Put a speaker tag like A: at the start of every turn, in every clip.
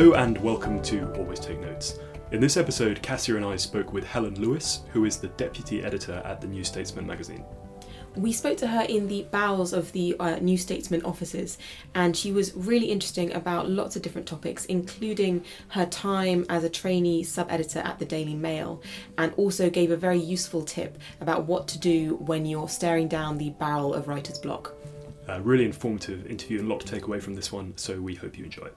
A: Hello and welcome to Always Take Notes. In this episode, Cassia and I spoke with Helen Lewis, who is the deputy editor at the New Statesman magazine.
B: We spoke to her in the bowels of the uh, New Statesman offices, and she was really interesting about lots of different topics, including her time as a trainee sub editor at the Daily Mail, and also gave a very useful tip about what to do when you're staring down the barrel of writer's block.
A: A really informative interview and a lot to take away from this one, so we hope you enjoy it.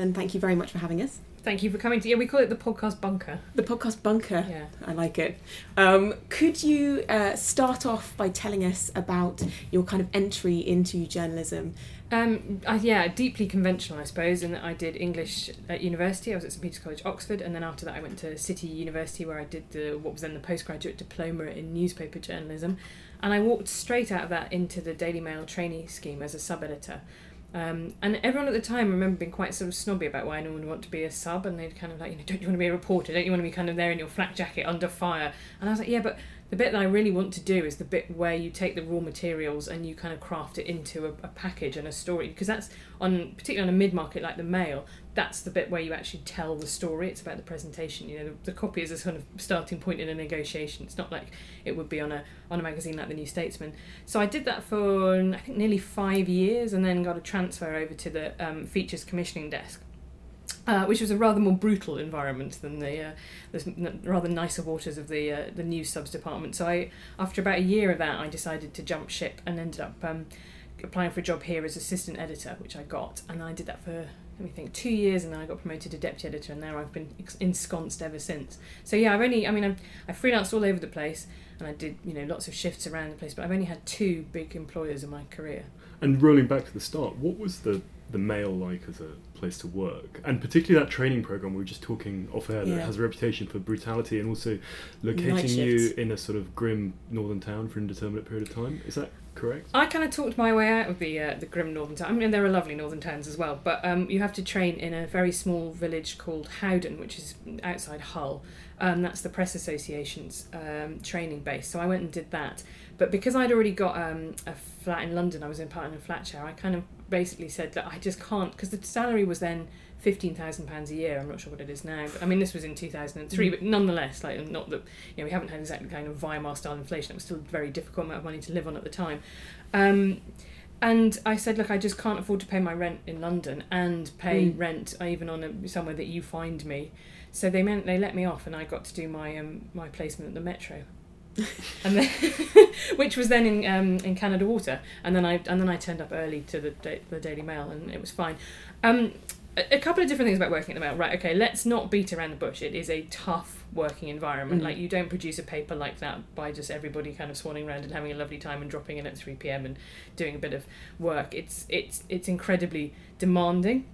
B: Helen, thank you very much for having us.
C: Thank you for coming to. Yeah, we call it the podcast bunker.
B: The podcast bunker.
C: Yeah.
B: I like it. Um, could you uh, start off by telling us about your kind of entry into journalism?
C: Um, I, yeah, deeply conventional, I suppose, in that I did English at university. I was at St Peter's College, Oxford, and then after that, I went to City University, where I did the what was then the postgraduate diploma in newspaper journalism, and I walked straight out of that into the Daily Mail trainee scheme as a sub editor. Um, and everyone at the time, I remember being quite sort of snobby about why no one would want to be a sub, and they'd kind of like, you know, don't you want to be a reporter? Don't you want to be kind of there in your flak jacket under fire? And I was like, yeah, but the bit that I really want to do is the bit where you take the raw materials and you kind of craft it into a, a package and a story, because that's on particularly on a mid market like the Mail. That's the bit where you actually tell the story. It's about the presentation. You know, the, the copy is a sort of starting point in a negotiation. It's not like it would be on a on a magazine like the New Statesman. So I did that for I think nearly five years, and then got a transfer over to the um, features commissioning desk. Uh, which was a rather more brutal environment than the, uh, the rather nicer waters of the uh, the news subs department. So I, after about a year of that, I decided to jump ship and ended up um, applying for a job here as assistant editor, which I got, and I did that for let me think two years, and then I got promoted to deputy editor, and now I've been ensconced ever since. So yeah, I've only I mean I've, I freelanced all over the place, and I did you know lots of shifts around the place, but I've only had two big employers in my career.
A: And rolling back to the start, what was the the Mail like as a place to work, and particularly that training program we were just talking off air that
B: Yeah.
A: has a reputation for brutality and also locating you in a sort of grim northern town for an indeterminate period of time. Is that correct?
C: I kind of talked my way out of the uh, the grim northern town. I mean, there are lovely northern towns as well, but um, you have to train in a very small village called Howden, which is outside Hull. Um, that's the Press Association's um, training base. So I went and did that. But because I'd already got um, a flat in London, I was in part in a flat. I kind of basically said that I just can't because the salary was then fifteen thousand pounds a year. I'm not sure what it is now. But, I mean, this was in two thousand and three, but nonetheless, like not that you know we haven't had exactly kind of Weimar style inflation. It was still a very difficult amount of money to live on at the time. Um, and I said, look, I just can't afford to pay my rent in London and pay
B: Mm.
C: rent even on a, somewhere that you find me. So they meant they let me off, and I got to do my um, my placement at the Metro, and then, which was then in um, in Canada Water, and then I and then I turned up early to the da- the Daily Mail, and it was fine. Um, a, a couple of different things about working at the Mail. Right, okay, let's not beat around the bush. It is a tough working environment.
B: Mm.
C: Like you don't produce a paper like that by just everybody kind of swanning around and having a lovely time and dropping in at three pm and doing a bit of work. It's it's it's incredibly demanding.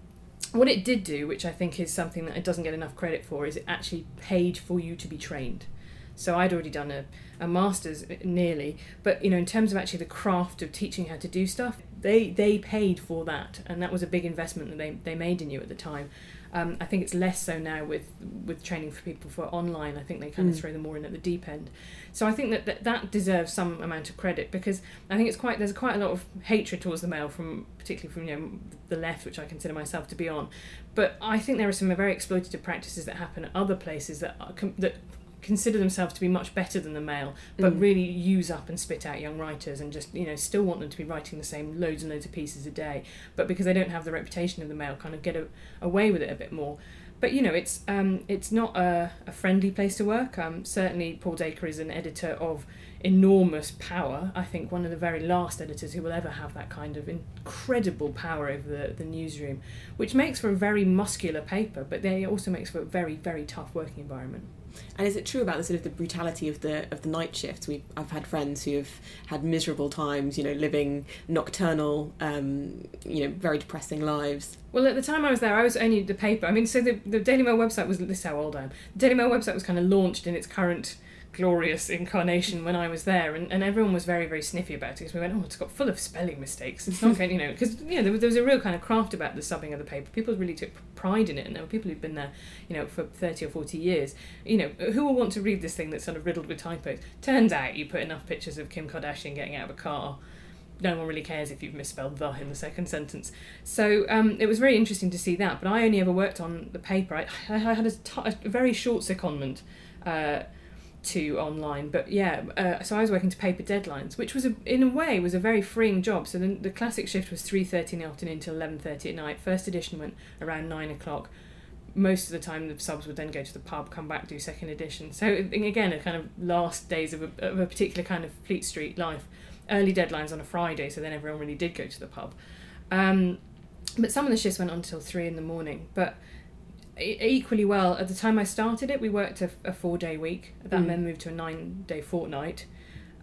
C: What it did do, which I think is something that it doesn't get enough credit for, is it actually paid for you to be trained. So I'd already done a, a master's uh, nearly, but you know, in terms of actually the craft of teaching how to do stuff, they they paid for that, and that was a big investment that they, they made in you at the time. Um, I think it's less so now with with training for people for online. I think they kind of
B: Mm.
C: throw them more in at the deep end. So I think that, that that deserves some amount of credit because I think it's quite there's quite a lot of hatred towards the Mail from particularly from you know the left, which I consider myself to be on. But I think there are some very exploitative practices that happen at other places that are, that consider themselves to be much better than the Mail, but
B: Mm.
C: really use up and spit out young writers and just you know still want them to be writing the same loads and loads of pieces a day, but because they don't have the reputation of the Mail, kind of get a, away with it a bit more. But you know, it's um, it's not a, a friendly place to work. Um, certainly, Paul Dacre is an editor of enormous power. I think one of the very last editors who will ever have that kind of incredible power over the, the newsroom, which makes for a very muscular paper, but they also makes for a very very tough working environment.
B: And is it true about the sort of the brutality of the of the night shifts? We I've had friends who have had miserable times, you know, living nocturnal, um, you know, very depressing lives.
C: Well, at the time I was there, I was only the paper. I mean, so the, the Daily Mail website was this is how old I am. The Daily Mail website was kind of launched in its current glorious incarnation when I was there, and, and everyone was very very sniffy about it because we went, oh, it's got full of spelling mistakes. It's not going, you know, because you know there was, there was a real kind of craft about the subbing of the paper. People really took pride in it, and there were people who'd been there, you know, for thirty or forty years. You know, who will want to read this thing that's sort of riddled with typos? Turns out you put enough pictures of Kim Kardashian getting out of a car no one really cares if you've misspelled the in the second sentence. So um, it was very interesting to see that. But I only ever worked on the paper. I, I had a, t- a very short secondment. Uh, to online. But yeah, uh, so I was working to paper deadlines, which was a, in a way was a very freeing job. So the, the classic shift was three thirty in the afternoon till eleven thirty at night. First edition went around nine o'clock. Most of the time, the subs would then go to the pub, come back, do second edition. So again, a kind of last days of a, of a particular kind of Fleet Street life. Early deadlines on a Friday, so then everyone really did go to the pub. Um, but some of the shifts went on until three in the morning. But equally well at the time I started it we worked a, a four day week. That mm. then moved to a nine day fortnight.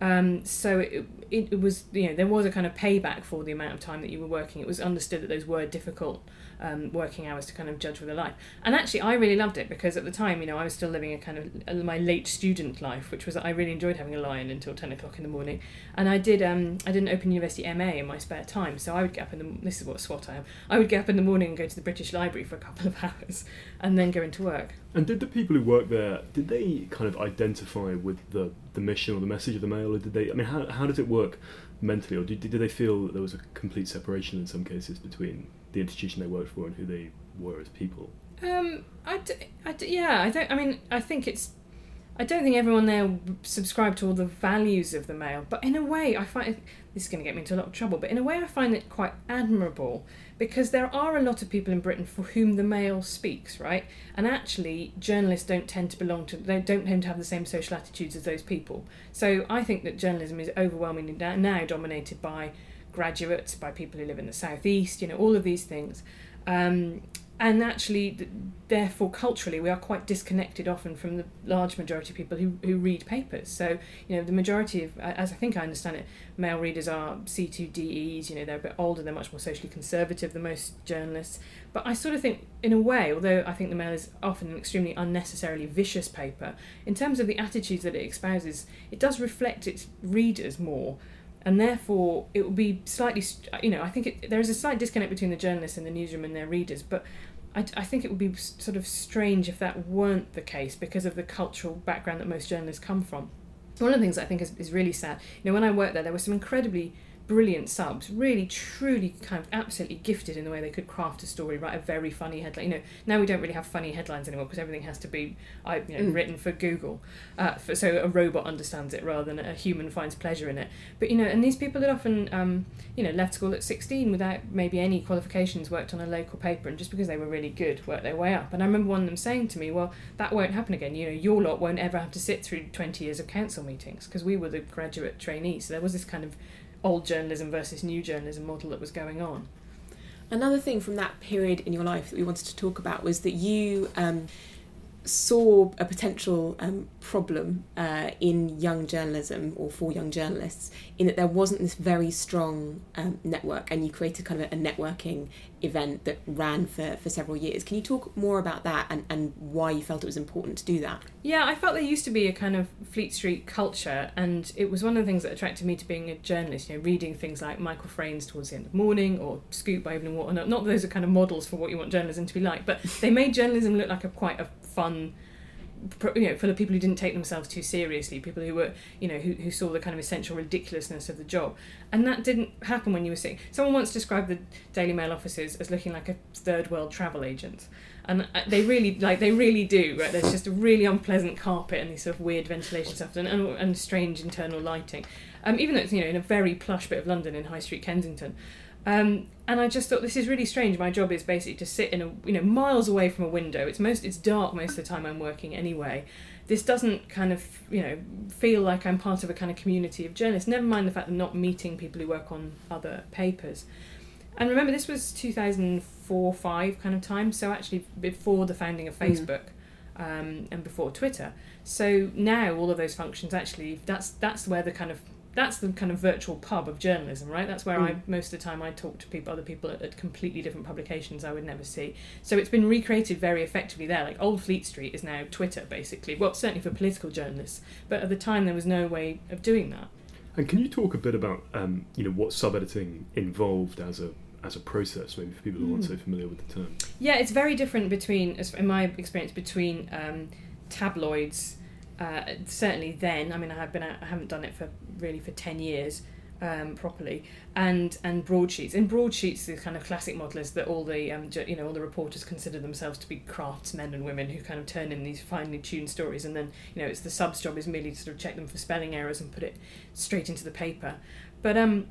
C: Um, so it, it, it, was you know there was a kind of payback for the amount of time that you were working. It was understood that those were difficult um, working hours to kind of judge with a life. And actually, I really loved it because at the time, you know, I was still living a kind of my late student life, which was I really enjoyed having a lie-in until ten o'clock in the morning. And I did um, I did an Open University MA in my spare time, so I would get up in the this is what SWAT I am. I would get up in the morning and go to the British Library for a couple of hours, and then go into work.
A: And did the people who worked there did they kind of identify with the the mission or the message of the Mail, or did they? I mean, how how does it work? mentally, or did, did they feel that there was a complete separation in some cases between the institution they worked for and who they were as people?
C: Um, I, d- I d- yeah, I don't. I mean, I think it's. I don't think everyone there subscribed to all the values of the Mail, but in a way, I find this is going to get me into a lot of trouble. But in a way, I find it quite admirable because there are a lot of people in Britain for whom the Mail speaks, right? And actually, journalists don't tend to belong to, they don't tend to have the same social attitudes as those people. So I think that journalism is overwhelmingly now dominated by graduates, by people who live in the southeast, you know, all of these things. Um, and actually, therefore, culturally, we are quite disconnected often from the large majority of people who, who read papers. So, you know, the majority of, as I think I understand it, Mail readers are C2DEs, you know, they're a bit older, they're much more socially conservative than most journalists. But I sort of think, in a way, although I think the Mail is often an extremely unnecessarily vicious paper, in terms of the attitudes that it espouses, it does reflect its readers more and therefore it will be slightly you know i think it, there is a slight disconnect between the journalists in the newsroom and their readers but I, I think it would be sort of strange if that weren't the case because of the cultural background that most journalists come from. One of the things i think is, is really sad you know when i worked there there were some incredibly brilliant subs, really truly kind of absolutely gifted in the way they could craft a story, write a very funny headline. You know, now we don't really have funny headlines anymore because everything has to be, I you know, mm. written for Google, uh, for, so a robot understands it rather than a human finds pleasure in it. But you know, and these people had often, um, you know, left school at sixteen without maybe any qualifications, worked on a local paper, and just because they were really good, worked their way up. And I remember one of them saying to me, "Well, that won't happen again. You know, your lot won't ever have to sit through twenty years of council meetings because we were the graduate trainees. So there was this kind of old journalism versus new journalism model that was going on.
B: Another thing from that period in your life that we wanted to talk about was that you um, saw a potential um, problem uh, in young journalism or for young journalists in that there wasn't this very strong um, network and you created kind of a, networking event that ran for, for several years. Can you talk more about that and, and why you felt it was important to do that?
C: Yeah, I felt there used to be a kind of Fleet Street culture and it was one of the things that attracted me to being a journalist, you know, reading things like Michael Frayn's Towards the End of Morning or Scoop by Evelyn Waugh. Not that those are kind of models for what you want journalism to be like, but they made journalism look like a quite a fun you know, full of people who didn't take themselves too seriously, people who were, you know, who, who saw the kind of essential ridiculousness of the job. And that didn't happen when you were sitting. Someone once described the Daily Mail offices as looking like a third world travel agent. And uh, they really, like, they really do, right? There's just a really unpleasant carpet and these sort of weird ventilation stuff and, and, and strange internal lighting. Um, even though it's, you know, in a very plush bit of London in High Street, Kensington. Um, and I just thought this is really strange. My job is basically to sit in a you know miles away from a window. It's most it's dark most of the time I'm working anyway. This doesn't kind of you know feel like I'm part of a kind of community of journalists. Never mind the fact that I'm not meeting people who work on other papers. And remember, this was 2004 5 kind of time, so actually before the founding of hmm. Facebook mm. um, and before Twitter. So now all of those functions actually that's that's where the kind of that's the kind of virtual pub of journalism, right? That's where mm. I most of the time I talk to people, other people at, at, completely different publications I would never see. So it's been recreated very effectively there. Like Old Fleet Street is now Twitter, basically. Well, certainly for political journalists, but at the time there was no way of doing that.
A: And can you talk a bit about um, you know what sub editing involved as a as a process, maybe for people who aren't so mm. familiar with the term?
C: Yeah, it's very different between, in my experience, between um, tabloids uh, certainly then, I mean, I have been I haven't done it for really for ten years, um, properly, and and broadsheets. In broadsheets, the kind of classic model is that all the um, you know all the reporters consider themselves to be craftsmen and women who kind of turn in these finely tuned stories, and then you know it's the sub's job is merely to sort of check them for spelling errors and put it straight into the paper. But um,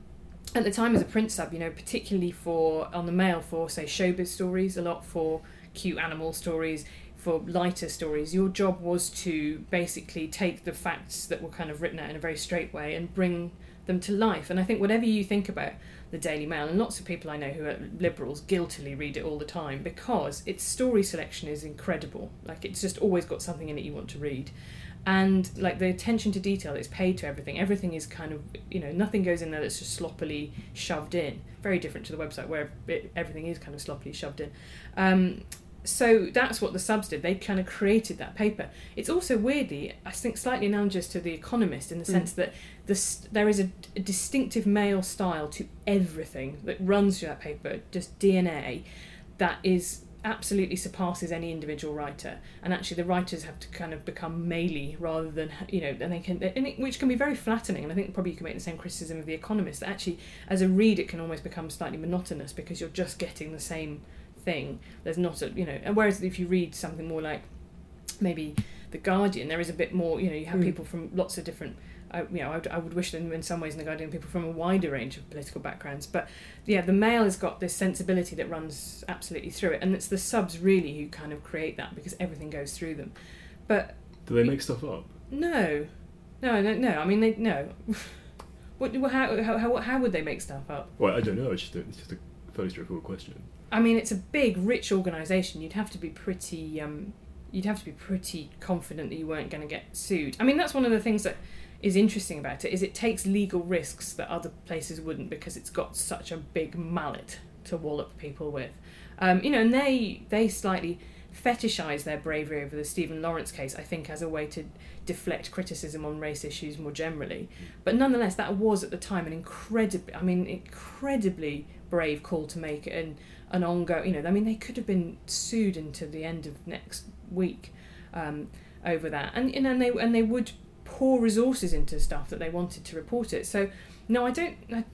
C: at the time as a print sub, you know, particularly for on the mail for say showbiz stories, a lot for cute animal stories, for lighter stories, your job was to basically take the facts that were kind of written out in a very straight way and bring them to life. And I think whatever you think about the Daily Mail, and lots of people I know who are liberals guiltily read it all the time because its story selection is incredible. Like it's just always got something in it you want to read. And like the attention to detail is paid to everything. Everything is kind of, you know, nothing goes in there that's just sloppily shoved in. Very different to the website where it, everything is kind of sloppily shoved in. Um, so that's what the subs did. They kind of created that paper. It's also weirdly, I think, slightly analogous to The Economist in the
B: Mm.
C: sense that this, there is a, a distinctive Mail style to everything that runs through that paper, just DNA, that is absolutely surpasses any individual writer. And actually, the writers have to kind of become maley rather than you know, and they can, and it, which can be very flattening. And I think probably you can make the same criticism of The Economist. That actually, as a read, it can almost become slightly monotonous because you're just getting the same thing. There's not a you know, and whereas if you read something more like maybe The Guardian, there is a bit more. You know, you have
B: Mm.
C: people from lots of different. I, you know, I would, I would wish them in some ways in the Guardian people from a wider range of political backgrounds. But yeah, the Mail has got this sensibility that runs absolutely through it, and it's the subs really who kind of create that because everything goes through them. But
A: Do they make stuff up?
C: no, no, no, no. I mean, they no. what, how, how, how, how would they make stuff up?
A: Well, I don't know. It's just a, it's just a fairly straightforward question.
C: I mean, it's a big, rich organisation. You'd have to be pretty, um, you'd have to be pretty confident that you weren't going to get sued. I mean, that's one of the things that is interesting about it is it takes legal risks that other places wouldn't because it's got such a big mallet to wallop people with. Um, you know, and they they slightly fetishize their bravery over the Stephen Lawrence case. I think as a way to deflect criticism on race issues more generally. But nonetheless, that was at the time an incredibly, I mean, incredibly brave call to make and an ongoing. You know, I mean, they could have been sued into the end of next week um, over that, and you know, and they and they would pour resources into stuff that they wanted to report it. So no, I don't. I,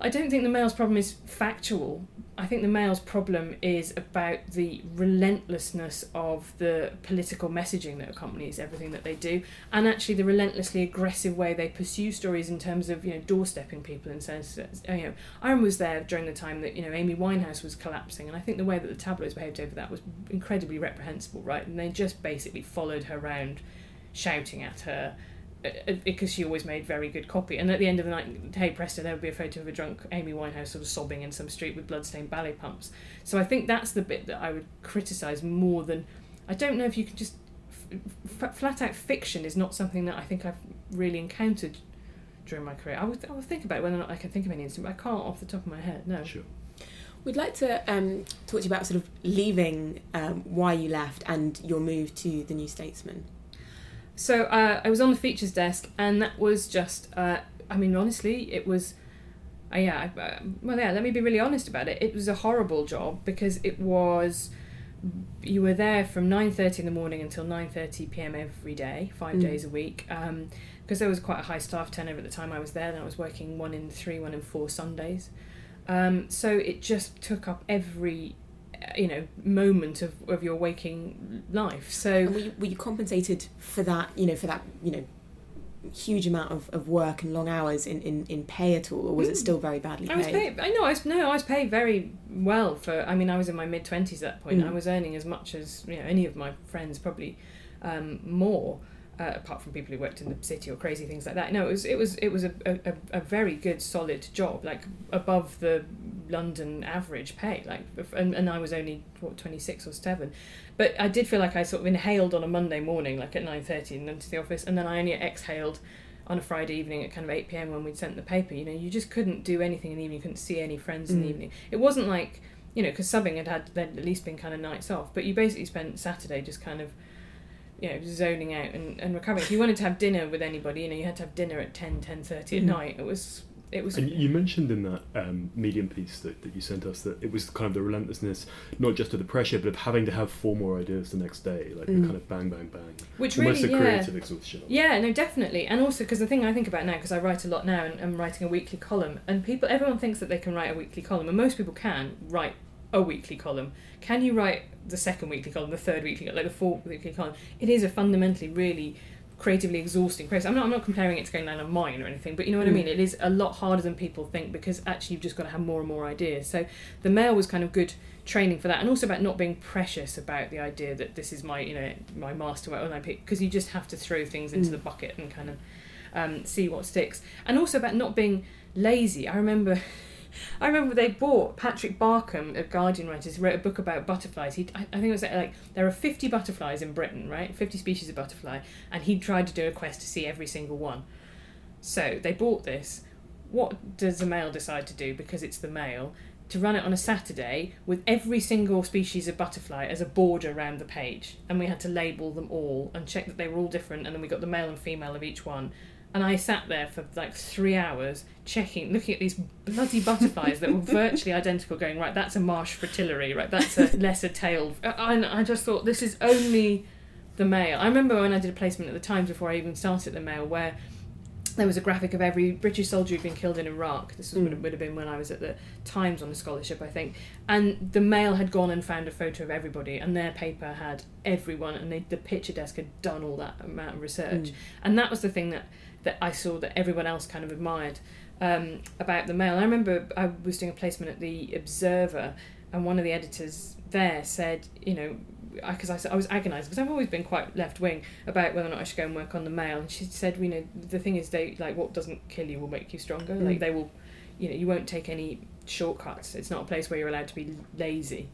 C: I don't think the Mail's problem is factual. I think the Mail's problem is about the relentlessness of the political messaging that accompanies everything that they do, and actually the relentlessly aggressive way they pursue stories in terms of you know doorstepping people and sense you know I was there during the time that you know Amy Winehouse was collapsing, and I think the way that the tabloids behaved over that was incredibly reprehensible, right? And they just basically followed her around, shouting at her because she always made very good copy. And at the end of the night, hey presto, there would be a photo of a drunk Amy Winehouse sort of sobbing in some street with bloodstained ballet pumps. So I think that's the bit that I would criticise more than. I don't know if you can just. F- flat out fiction is not something that I think I've really encountered during my career. I would, I would think about whether or not I can think of any instance, but I can't off the top of my head, no.
A: Sure.
B: We'd like to um, talk to you about sort of leaving, um, why you left, and your move to the New Statesman.
C: So uh, I was on the features desk, and that was just. Uh, I mean, honestly, it was. Uh, yeah, uh, well, yeah. Let me be really honest about it. It was a horrible job because it was. You were there from nine thirty in the morning until nine thirty p.m. every day, five
B: Mm.
C: days a week. Um, because there was quite a high staff turnover at the time I was there, and I was working one in three, one in four Sundays. Um, so it just took up every, you know, moment of, of your waking life. So
B: And were you, were you compensated for that, you know, for that, you know, huge amount of, of work and long hours in, in, in pay at all, or was it
C: Mm.
B: still very badly
C: I was
B: paid?
C: paid. I know. I was no. I was paid very well for. I mean, I was in my mid twenties at that point.
B: Mm.
C: I was earning as much as you know any of my friends, probably um, more. Uh, apart from people who worked in the city or crazy things like that. No, it was it was it was a, a, a very good solid job, like above the London average pay. Like, and, and I was only what twenty six or seven, but I did feel like I sort of inhaled on a Monday morning, like at nine thirty, and into the office, and then I only exhaled on a Friday evening at kind of 8 pm when we'd sent the paper. You know, you just couldn't do anything in the evening, you couldn't see any friends in the
B: Mm.
C: evening. It wasn't like, you know, because subbing had had at least been kind of nights off, but you basically spent Saturday just kind of, you know, zoning out and, and recovering. If you wanted to have dinner with anybody, you know, you had to have dinner at 10, 10.30 at
B: Mhm.
C: night. It was it was.
A: And you mentioned in that um, medium piece that, that you sent us that it was kind of the relentlessness, not just of the pressure, but of having to have four more ideas the next day, like
B: Mm.
A: the kind of bang, bang, bang.
C: which
A: Almost
C: really,
A: a
C: yeah.
A: creative exhaustion.
C: Yeah, no, definitely, and also because the thing I think about now, because I write a lot now, and I'm writing a weekly column, and people, everyone thinks that they can write a weekly column, and most people can write a weekly column. Can you write the second weekly column, the third weekly, column, like the fourth weekly column? It is a fundamentally really creatively exhausting process. I'm not, I'm not comparing it to going down a mine or anything, but you know what I
B: Mm.
C: mean. It is a lot harder than people think because actually you've just got to have more and more ideas. So the mail was kind of good training for that, and also about not being precious about the idea that this is my you know my masterwork when I pick because you just have to throw things into
B: Mm.
C: the bucket and kind of um, see what sticks, and also about not being lazy. I remember. I remember they bought Patrick Barkham, a Guardian writer, who wrote a book about butterflies. He, I I think it was like there are fifty butterflies in Britain, right? Fifty species of butterfly, and he tried to do a quest to see every single one. So they bought this. What does the Mail decide to do because it's the Mail? To run it on a Saturday with every single species of butterfly as a border around the page, and we had to label them all and check that they were all different, and then we got the male and female of each one. And I sat there for like three hours checking, looking at these bloody butterflies that were virtually identical, going, right, that's a marsh fritillary, right, that's a lesser tailed. And I just thought, this is only the Mail. I remember when I did a placement at the Times before I even started the Mail, where there was a graphic of every British soldier who'd been killed in Iraq. This was, would, have, would have been when I was at the Times on a scholarship, I think. And the Mail had gone and found a photo of everybody, and their paper had everyone, and they, the picture desk had done all that amount of research.
B: Mm.
C: And that was the thing that, that I saw that everyone else kind of admired um, about the Mail. I remember I was doing a placement at the Observer, and one of the editors there said, you know, because I, I was agonised because I've always been quite left wing about whether or not I should go and work on the Mail. And she said, you know, the thing is, they like what doesn't kill you will make you stronger.
B: Mm.
C: Like they will, you know, you won't take any shortcuts. It's not a place where you're allowed to be lazy.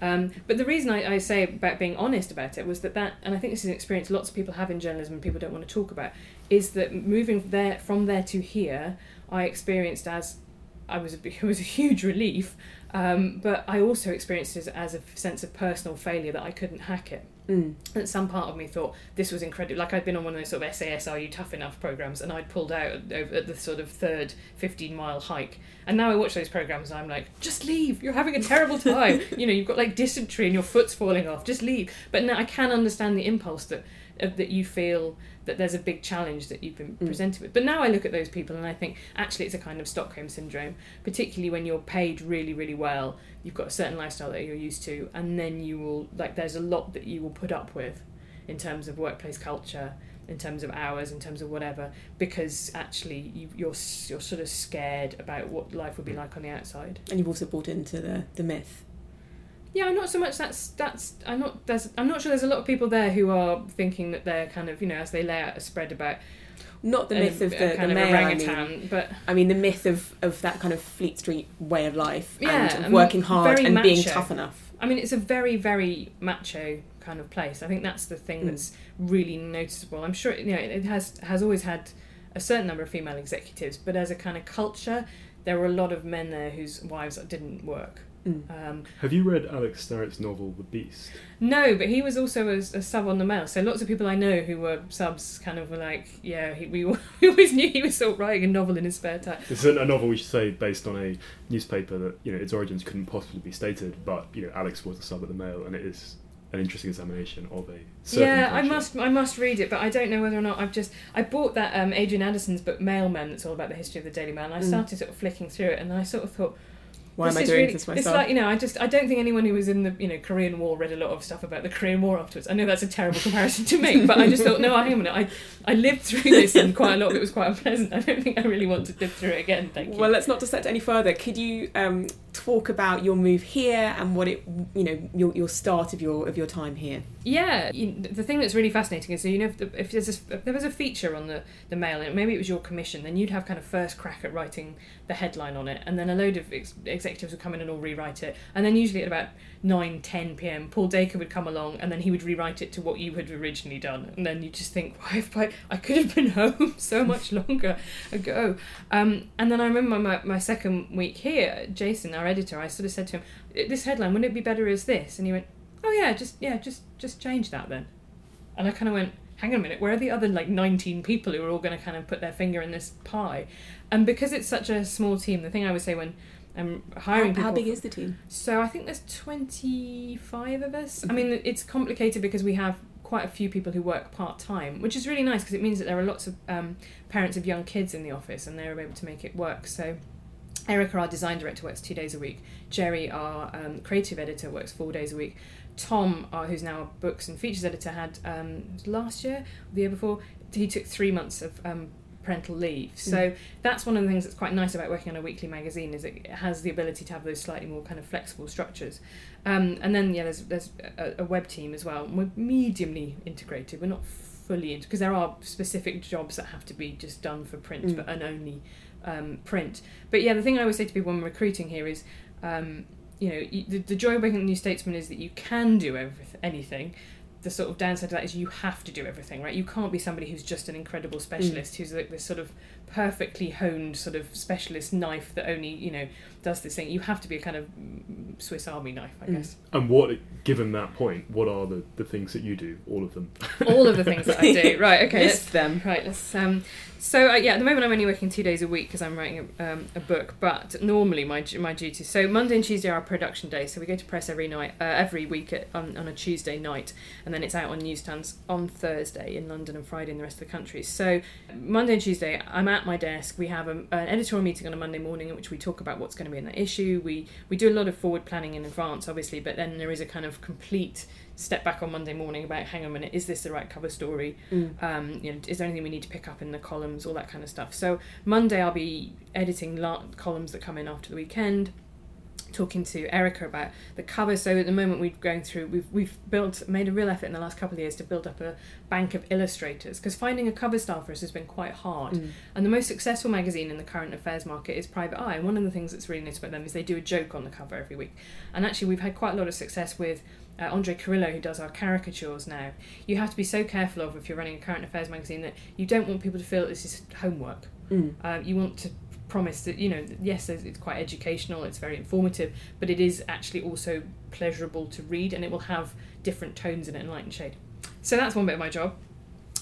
C: Um, but the reason I, I say about being honest about it was that that, and I think this is an experience lots of people have in journalism and people don't want to talk about, is that moving there from there to here, I experienced as I was a, it was a huge relief, um, but I also experienced it as a sense of personal failure that I couldn't hack it.
B: Mm.
C: And some part of me thought this was incredible. Like I'd been on one of those sort of SAS Are You Tough Enough programs, and I'd pulled out over at the sort of third 15 mile hike. And now I watch those programs, and I'm like, just leave. You're having a terrible time. you know, you've got like dysentery and your foot's falling off. Just leave. But now I can understand the impulse that uh, that you feel that there's a big challenge that you've been
B: Mm.
C: presented with. But now I look at those people and I think actually it's a kind of Stockholm syndrome, particularly when you're paid really, really well, you've got a certain lifestyle that you're used to, and then you will, like, there's a lot that you will put up with in terms of workplace culture, in terms of hours, in terms of whatever, because actually you, you're, you're sort of scared about what life would be like on the outside.
B: And you've also bought into the, the myth.
C: Yeah, not so much. That's that's. I'm not. There's. I'm not sure. There's a lot of people there who are thinking that they're kind of, you know, as they lay out a spread about
B: Not the myth of
C: a
B: the, the
C: kind of
B: mail, I mean.
C: but
B: I mean the myth of, of that kind of Fleet Street way of life
C: Yeah,
B: and
C: I mean,
B: working hard and being tough enough.
C: I mean, it's a very, very macho kind of place. I think that's the thing
B: Mm.
C: that's really noticeable. I'm sure, you know, it has has always had a certain number of female executives, but as a kind of culture, there were a lot of men there whose wives didn't work.
B: Mm.
C: Um,
A: Have you read Alex Starritt's novel The Beast?
C: no, but he was also a, a sub on the mail. So lots of people I know who were subs kind of were like, yeah, he, we, we always knew he was sort of writing a novel in his spare time.
A: This is a novel we should say based on a newspaper that you know its origins couldn't possibly be stated, but you know Alex was a sub at the Mail, and it is an interesting examination of a certain
C: Yeah, I must I must read it, but I don't know whether or not I've just I bought that um, Adrian Addison's book Mailmen that's all about the history of the Daily Mail. And I
B: Mm.
C: started sort of flicking through it, and then I sort of thought,
B: Why
C: this
B: am I doing
C: really,
B: this
C: It's like you know, I just I don't think anyone who was in the you know Korean War read a lot of stuff about the Korean War afterwards. I know that's a terrible comparison to make, but I just thought, no, hang on a minute, I I lived through this, and quite a lot of it was quite unpleasant. I don't think I really want to live through it again. Thank you.
B: Well, let's not dissect any further. Could you um, talk about your move here and what it, you know, your, your start of your of your time here?
C: Yeah, you, the thing that's really fascinating is, so, you know, if, if, there's a, if there was a feature on the, the mail, and maybe it was your commission, then you'd have kind of first crack at writing the headline on it, and then a load of ex- executives would come in and all rewrite it, and then usually at about 9, 10 p.m., Paul Dacre would come along, and then he would rewrite it to what you had originally done, and then you just think, why have I, I could have been home so much longer ago. Um, and then I remember my, my second week here, Jason, our editor, I sort of said to him, this headline, wouldn't it be better as this? And he went, oh yeah, just yeah, just just change that then. And I kind of went, hang on a minute, where are the other like 19 people who are all going to kind of put their finger in this pie? And because it's such a small team, the thing I would say when I'm hiring
B: How, how big is the team?
C: so I think there's 25 of us. I
B: Mhm.
C: mean, it's complicated because we have quite a few people who work part time, which is really nice because it means that there are lots of um, parents of young kids in the office and they're able to make it work. So Erica, our design director, works two days a week. Jerry, our um, creative editor, works four days a week. Tom, uh, who's now a books and features editor, had um, last year, the year before, he took three months of um, parental leave. So that's one of the things that's quite nice about working on a weekly magazine is it has the ability to have those slightly more kind of flexible structures. Um, and then yeah, there's there's a, a web team as well. We're mediumly integrated. We're not fully into because there are specific jobs that have to be just done for print,
B: Mm.
C: but and only um, print. But yeah, the thing I always say to people when recruiting here is. Um, you know, you, the, the joy of working at the New Statesman is that you can do everything, anything. The sort of downside to that is you have to do everything, right? You can't be somebody who's just an incredible specialist, mm. who's like this sort of perfectly honed sort of specialist knife that only you know does this thing. You have to be a kind of mm, Swiss Army knife, I
B: Mm.
C: guess.
A: And what, given that point, what are the, the things that you do? All of them.
C: All of the things that I do, right? Okay, let's
B: List them.
C: Right, let's. Um, so uh, yeah, at the moment I'm only working two days a week because I'm writing a, um, a book. But normally my my duties. So Monday and Tuesday are our production days. So we go to press every night, uh, every week at, on, on a Tuesday night, and then it's out on newsstands on Thursday in London and Friday in the rest of the country. So Monday and Tuesday I'm at my desk. We have a, an editorial meeting on a Monday morning in which we talk about what's going to be in that issue. We we do a lot of forward planning in advance, obviously, but then there is a kind of complete step back on Monday morning about hang on a minute, is this the right cover story?
B: Mm.
C: um, you know, is there anything we need to pick up in the columns, all that kind of stuff. So Monday I'll be editing la- columns that come in after the weekend, talking to Erica about the cover. So at the moment we're going through, we've we've built made a real effort in the last couple of years to build up a bank of illustrators because finding a cover style for us has been quite hard.
B: Mm.
C: And the most successful magazine in the current affairs market is Private Eye. And one of the things that's really nice about them is they do a joke on the cover every week. And actually, we've had quite a lot of success with uh, Andre Carrilho, who does our caricatures now. You have to be so careful of if you're running a current affairs magazine that you don't want people to feel this is homework.
B: Mm.
C: Uh, you want to promise that you know yes it's quite educational it's very informative but it is actually also pleasurable to read and it will have different tones in it and light and shade. So that's one bit of my job.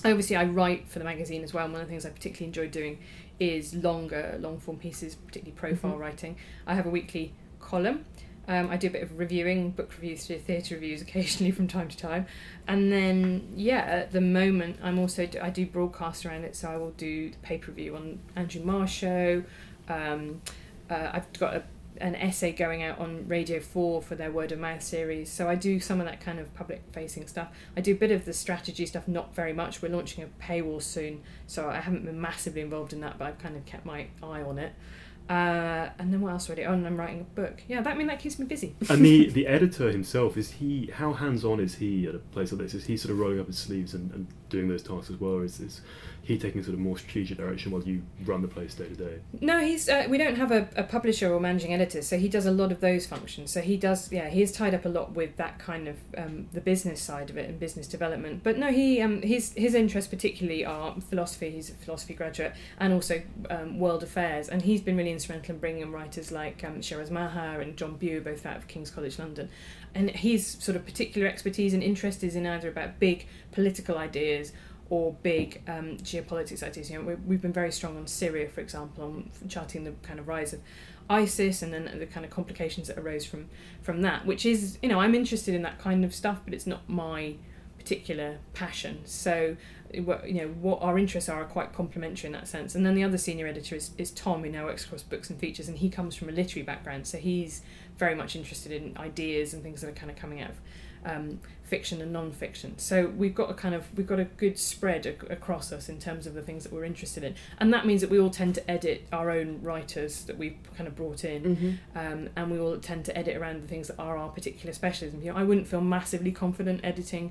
C: Obviously i write for the magazine as well. And one of the things i particularly enjoy doing is longer long form pieces particularly profile
B: Mhm.
C: writing. I have a weekly column um, I do a bit of reviewing, book reviews, to theatre reviews occasionally from time to time, and then yeah, at the moment I'm also I do broadcast around it, so I will do the pay per view on Andrew Marr show. Um, uh, I've got a, an essay going out on Radio Four for their word of mouth series, so I do some of that kind of public facing stuff. I do a bit of the strategy stuff, not very much. We're launching a paywall soon, so I haven't been massively involved in that, but I've kind of kept my eye on it. Uh, and then what else already? Oh, and I'm writing a book. Yeah, that I mean that keeps me busy.
A: and the, the editor himself, is he, how hands on is he at a place like this? Is he sort of rolling up his sleeves and, and doing those tasks as well? Is, is he taking sort of more strategic direction while you run the place day to day?
C: No, he's. Uh, we don't have a, a publisher or managing editor, so he does a lot of those functions. So he does. Yeah, he is tied up a lot with that kind of um, the business side of it and business development. But no, he um, his his interests particularly are philosophy. He's a philosophy graduate and also um, world affairs. And he's been really instrumental in bringing in writers like um, Shiraz Maher and John Bew, both out of King's College London. And his sort of particular expertise and interest is in either about big political ideas or big um, geopolitics ideas. You know, we we've been very strong on Syria, for example, on charting the kind of rise of ISIS and then the kind of complications that arose from from that. Which is, you know, I'm interested in that kind of stuff, but it's not my particular passion. So, you know, what our interests are are quite complementary in that sense. And then the other senior editor is, is Tom, who now works across books and features, and he comes from a literary background, so he's very much interested in ideas and things that are kind of coming out of um, fiction and non-fiction. So we've got a kind of we've got a good spread ac- across us in terms of the things that we're interested in, and that means that we all tend to edit our own writers that we've kind of brought in,
B: Mm-hmm.
C: um, and we all tend to edit around the things that are our particular specialism. You know, I wouldn't feel massively confident editing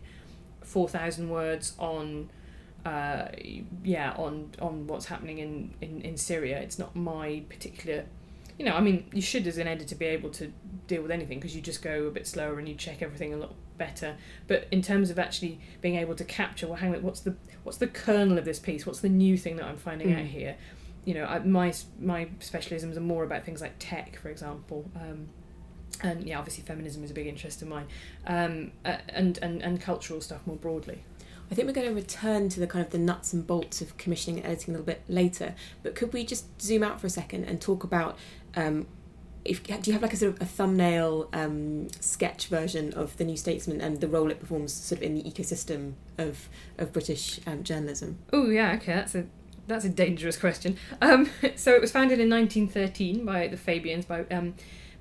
C: four thousand words on. Uh, yeah, on on what's happening in, in, in Syria, it's not my particular you know, I mean, you should as an editor be able to deal with anything because you just go a bit slower and you check everything a lot better. But in terms of actually being able to capture, well, hang on, what's the what's the kernel of this piece? What's the new thing that I'm finding
B: Mm.
C: out here? You know, I, my my specialisms are more about things like tech, for example. Um, and yeah, obviously feminism is a big interest of mine, um, and, and and cultural stuff more broadly.
B: I think we're going to return to the kind of the nuts and bolts of commissioning and editing a little bit later. But could we just zoom out for a second and talk about um, if do you have like a sort of a thumbnail um, sketch version of the New Statesman and the role it performs sort of in the ecosystem of of British um, journalism?
C: Oh yeah, okay, that's a that's a dangerous question. Um, so it was founded in 1913 by the Fabians by um,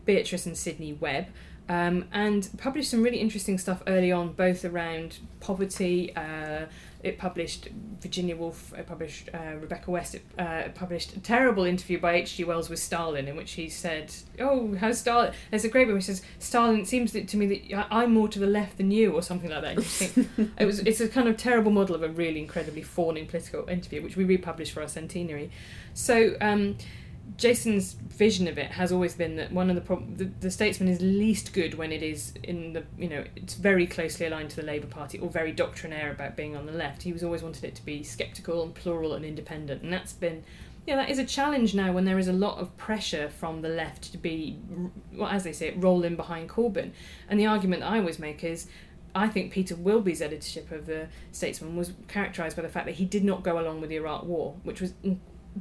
C: Beatrice and Sidney Webb. Um, and published some really interesting stuff early on, both around poverty, uh, it published Virginia Woolf, it published uh, Rebecca West, it uh, published a terrible interview by H.G. Wells with Stalin in which he said, "Oh, how's Stalin?" There's a great one which says, "Stalin, it seems to me that I'm more to the left than you," or something like that. Think, it was it's a kind of terrible model of a really incredibly fawning political interview, which we republished for our centenary. So. Um, Jason's vision of it has always been that one of the problem the, the, statesman is least good when it is in the you know it's very closely aligned to the Labour Party or very doctrinaire about being on the left. He was always wanted it to be sceptical and plural and independent, and that's been yeah that is a challenge now when there is a lot of pressure from the left to be well as they say it roll in behind Corbyn. And the argument I always make is I think Peter Wilby's editorship of the Statesman was characterised by the fact that he did not go along with the Iraq War, which was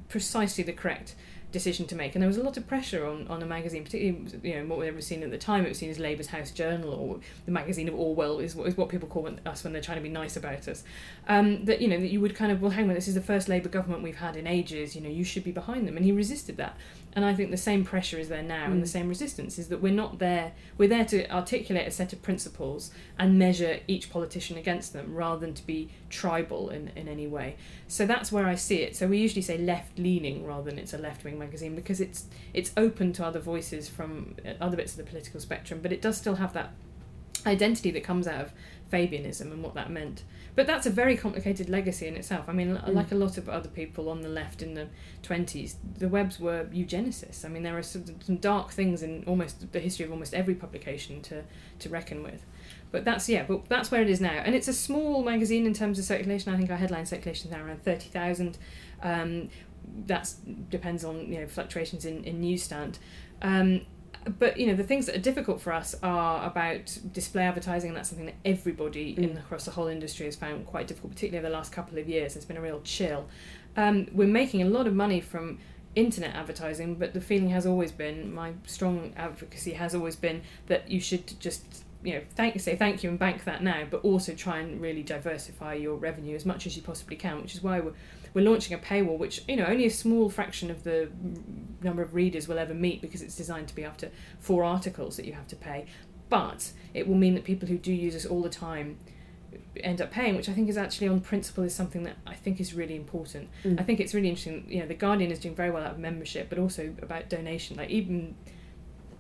C: precisely the correct decision to make. And there was a lot of pressure on, on a magazine, particularly you know what we ever seen at the time. It was seen as Labour's House Journal or the magazine of Orwell is, is what people call us when they're trying to be nice about us. Um, that you know that you would kind of well, hang on, this is the first Labour government we've had in ages. You know, you should be behind them, and he resisted that. And I think the same pressure is there now, mm. and the mm. same resistance is that we're not there. We're there to articulate a set of principles and measure each politician against them, rather than to be tribal in, in any way. So that's where I see it. So we usually say left leaning rather than it's a left wing magazine because it's it's open to other voices from uh, other bits of the political spectrum, but it does still have that identity that comes out of Fabianism and what that meant. But that's a very complicated legacy in itself. I mean, mm. like a lot of other people on the left in the 20s, the Webbs were eugenicists. I mean, there are some, some dark things in almost the history of almost every publication to, to reckon with. But that's yeah, but that's where it is now, and it's a small magazine in terms of circulation. I think our headline circulation is now around thirty thousand. Um, that depends on you know fluctuations in in newsstand. Um, but you know the things that are difficult for us are about display advertising and that's something that everybody mm. in across the whole industry has found quite difficult particularly over the last couple of years it's been a real chill um, we're making a lot of money from internet advertising but the feeling has always been my strong advocacy has always been that you should just you know thank say thank you and bank that now but also try and really diversify your revenue as much as you possibly can which is why we're we're launching a paywall, which you know only a small fraction of the number of readers will ever meet because it's designed to be after four articles that you have to pay. But it will mean that people who do use us all the time end up paying, which I think is actually on principle is something that I think is really important. Mm. I think it's really interesting. You know, the Guardian is doing very well out of membership, but also about donation. Like even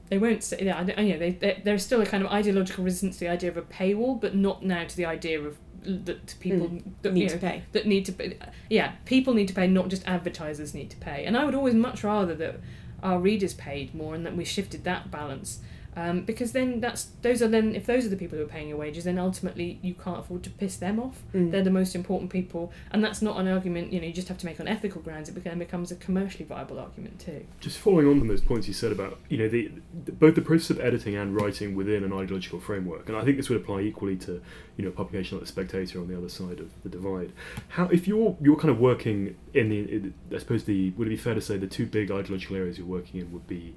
C: they won't say, yeah, you know, they, they, there's still a kind of ideological resistance to the idea of a paywall, but not now to the idea of that people mm, that,
B: need
C: know,
B: to pay.
C: That need to pay. Yeah, people need to pay, not just advertisers need to pay. And I would always much rather that our readers paid more and that we shifted that balance um, because then that's those are then if those are the people who are paying your wages, then ultimately you can't afford to piss them off. Mm. They're the most important people, and that's not an argument you know you just have to make on ethical grounds. It then becomes a commercially viable argument too.
A: Just following on from those points you said about you know the, the both the process of editing and writing within an ideological framework, and I think this would apply equally to you know publication like the Spectator on the other side of the divide. How if you're you're kind of working in the in, I suppose the would it be fair to say the two big ideological areas you're working in would be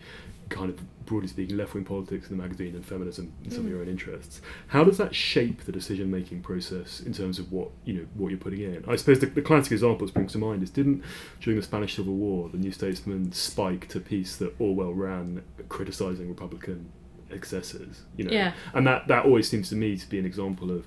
A: kind of broadly speaking left wing politics in the magazine and feminism and some mm. of your own interests. How does that shape the decision making process in terms of what you know what you're putting in? I suppose the, the classic example that springs to mind is didn't during the Spanish Civil War the New Statesman spiked a piece that Orwell ran criticising Republican excesses, you know,
C: yeah.
A: and that that always seems to me to be an example of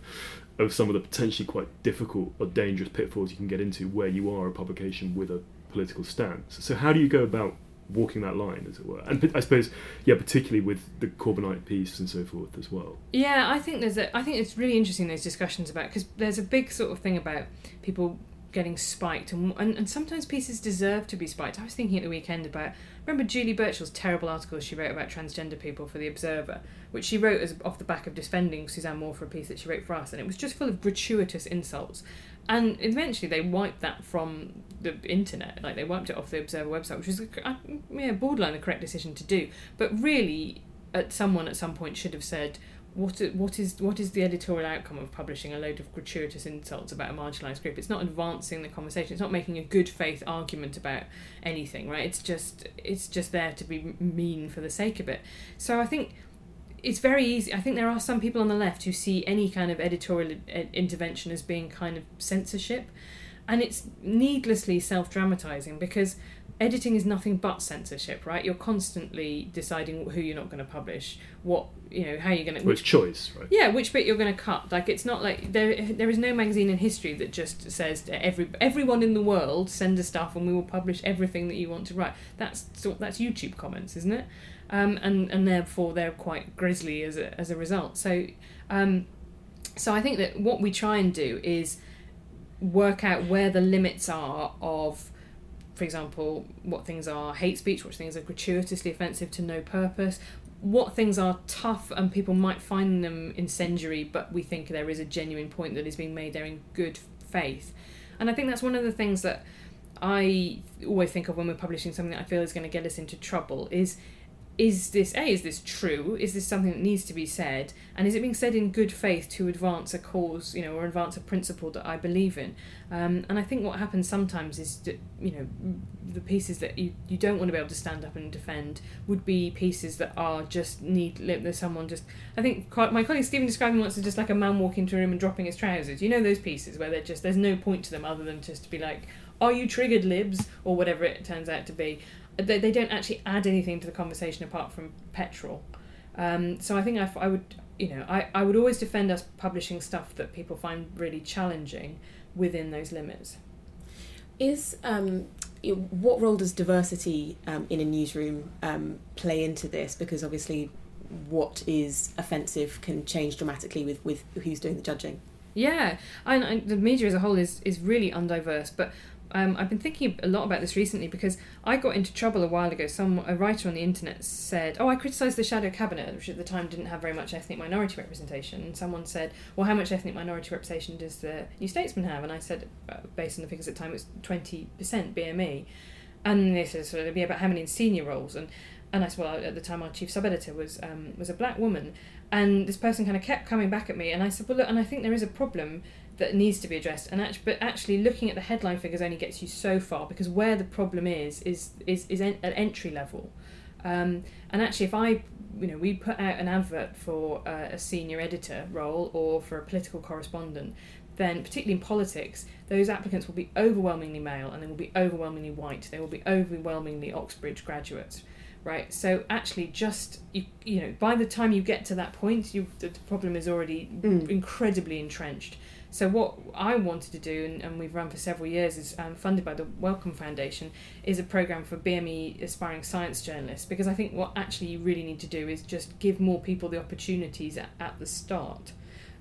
A: of some of the potentially quite difficult or dangerous pitfalls you can get into where you are a publication with a political stance. So how do you go about walking that line, as it were. And I suppose, yeah, particularly with the Corbynite piece and so forth as well.
C: Yeah, I think there's a. I think it's really interesting those discussions about because there's a big sort of thing about people getting spiked and, and and sometimes pieces deserve to be spiked. I was thinking at the weekend about remember Julie Burchill's terrible article she wrote about transgender people for the Observer, which she wrote as off the back of defending Suzanne Moore for a piece that she wrote for us, and it was just full of gratuitous insults. And eventually they wiped that from the internet, like they wiped it off the Observer website, which was uh, yeah borderline the correct decision to do. But really, at someone at some point should have said, what what is what is the editorial outcome of publishing a load of gratuitous insults about a marginalised group? It's not advancing the conversation. It's not making a good faith argument about anything, right? It's just it's just there to be mean for the sake of it. So I think it's very easy. I think there are some people on the left who see any kind of editorial i- intervention as being kind of censorship, and it's needlessly self-dramatizing because editing is nothing but censorship, right? You're constantly deciding who you're not going to publish, what you know, how you're going to
A: which, it's choice, right?
C: yeah, which bit you're going to cut. Like it's not like there there is no magazine in history that just says to every everyone in the world send us stuff and we will publish everything that you want to write. That's so that's YouTube comments, isn't it? Um, and and therefore they're quite grisly as a as a result. So um, so I think that what we try and do is work out where the limits are of for example, what things are hate speech, what things are gratuitously offensive to no purpose, what things are tough and people might find them incendiary, but we think there is a genuine point that is being made there in good faith. And I think that's one of the things that I always think of when we're publishing something that I feel is going to get us into trouble is is this a is this true? Is this something that needs to be said? And is it being said in good faith to advance a cause you know or advance a principle that i believe in? Um, and i think what happens sometimes is that you know the pieces that you, you don't want to be able to stand up and defend would be pieces that are just need there's someone just i think my colleague stephen described them once as just like a man walking into a room and dropping his trousers. You know those pieces where they're just there's no point to them other than just to be like are you triggered libs? or whatever it turns out to be they, they don't actually add anything to the conversation apart from petrol. Um, so I think I, I would, you know, I, I would always defend us publishing stuff that people find really challenging within those limits.
B: Is um, what role does diversity um, in a newsroom um, play into this? Because obviously, what is offensive can change dramatically with, with who's doing the judging.
C: Yeah, and, and the media as a whole is, is really undiverse. But um, I've been thinking a lot about this recently because I got into trouble a while ago. Some a writer on the internet said, "Oh, I criticised the shadow cabinet, which at the time didn't have very much ethnic minority representation." And someone said, "Well, how much ethnic minority representation does the New Statesman have?" And I said, uh, based on the figures at the time, it's twenty percent BME. And they said, "So it'd be about how many in senior roles?" And and I said, "Well, at the time, our chief sub editor was um, was a black woman." And this person kind of kept coming back at me, and I said, "Well, look, and I think there is a problem." That needs to be addressed. And actually, but actually looking at the headline figures only gets you so far because where the problem is is is, is en- at entry level. Um, and actually if i you know we put out an advert for uh, a senior editor role or for a political correspondent then particularly in politics those applicants will be overwhelmingly male and they will be overwhelmingly white. They will be overwhelmingly oxbridge graduates right? So actually just you, you know by the time you get to that point you the problem is already
B: Mm.
C: incredibly entrenched so what I wanted to do, and, and we've run for several years, is um, funded by the Wellcome Foundation, is a program for BME aspiring science journalists. Because I think what actually you really need to do is just give more people the opportunities at, at the start,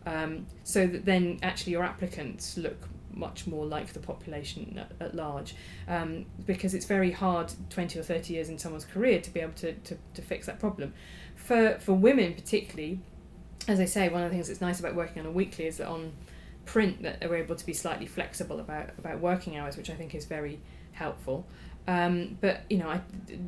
C: um, so that then actually your applicants look much more like the population at, at large. Um, because it's very hard, twenty or thirty years in someone's career, to be able to, to, to fix that problem. For for women particularly, as I say, one of the things that's nice about working on a weekly is that on print that we're able to be slightly flexible about about working hours, which I think is very helpful. Um, but you know, I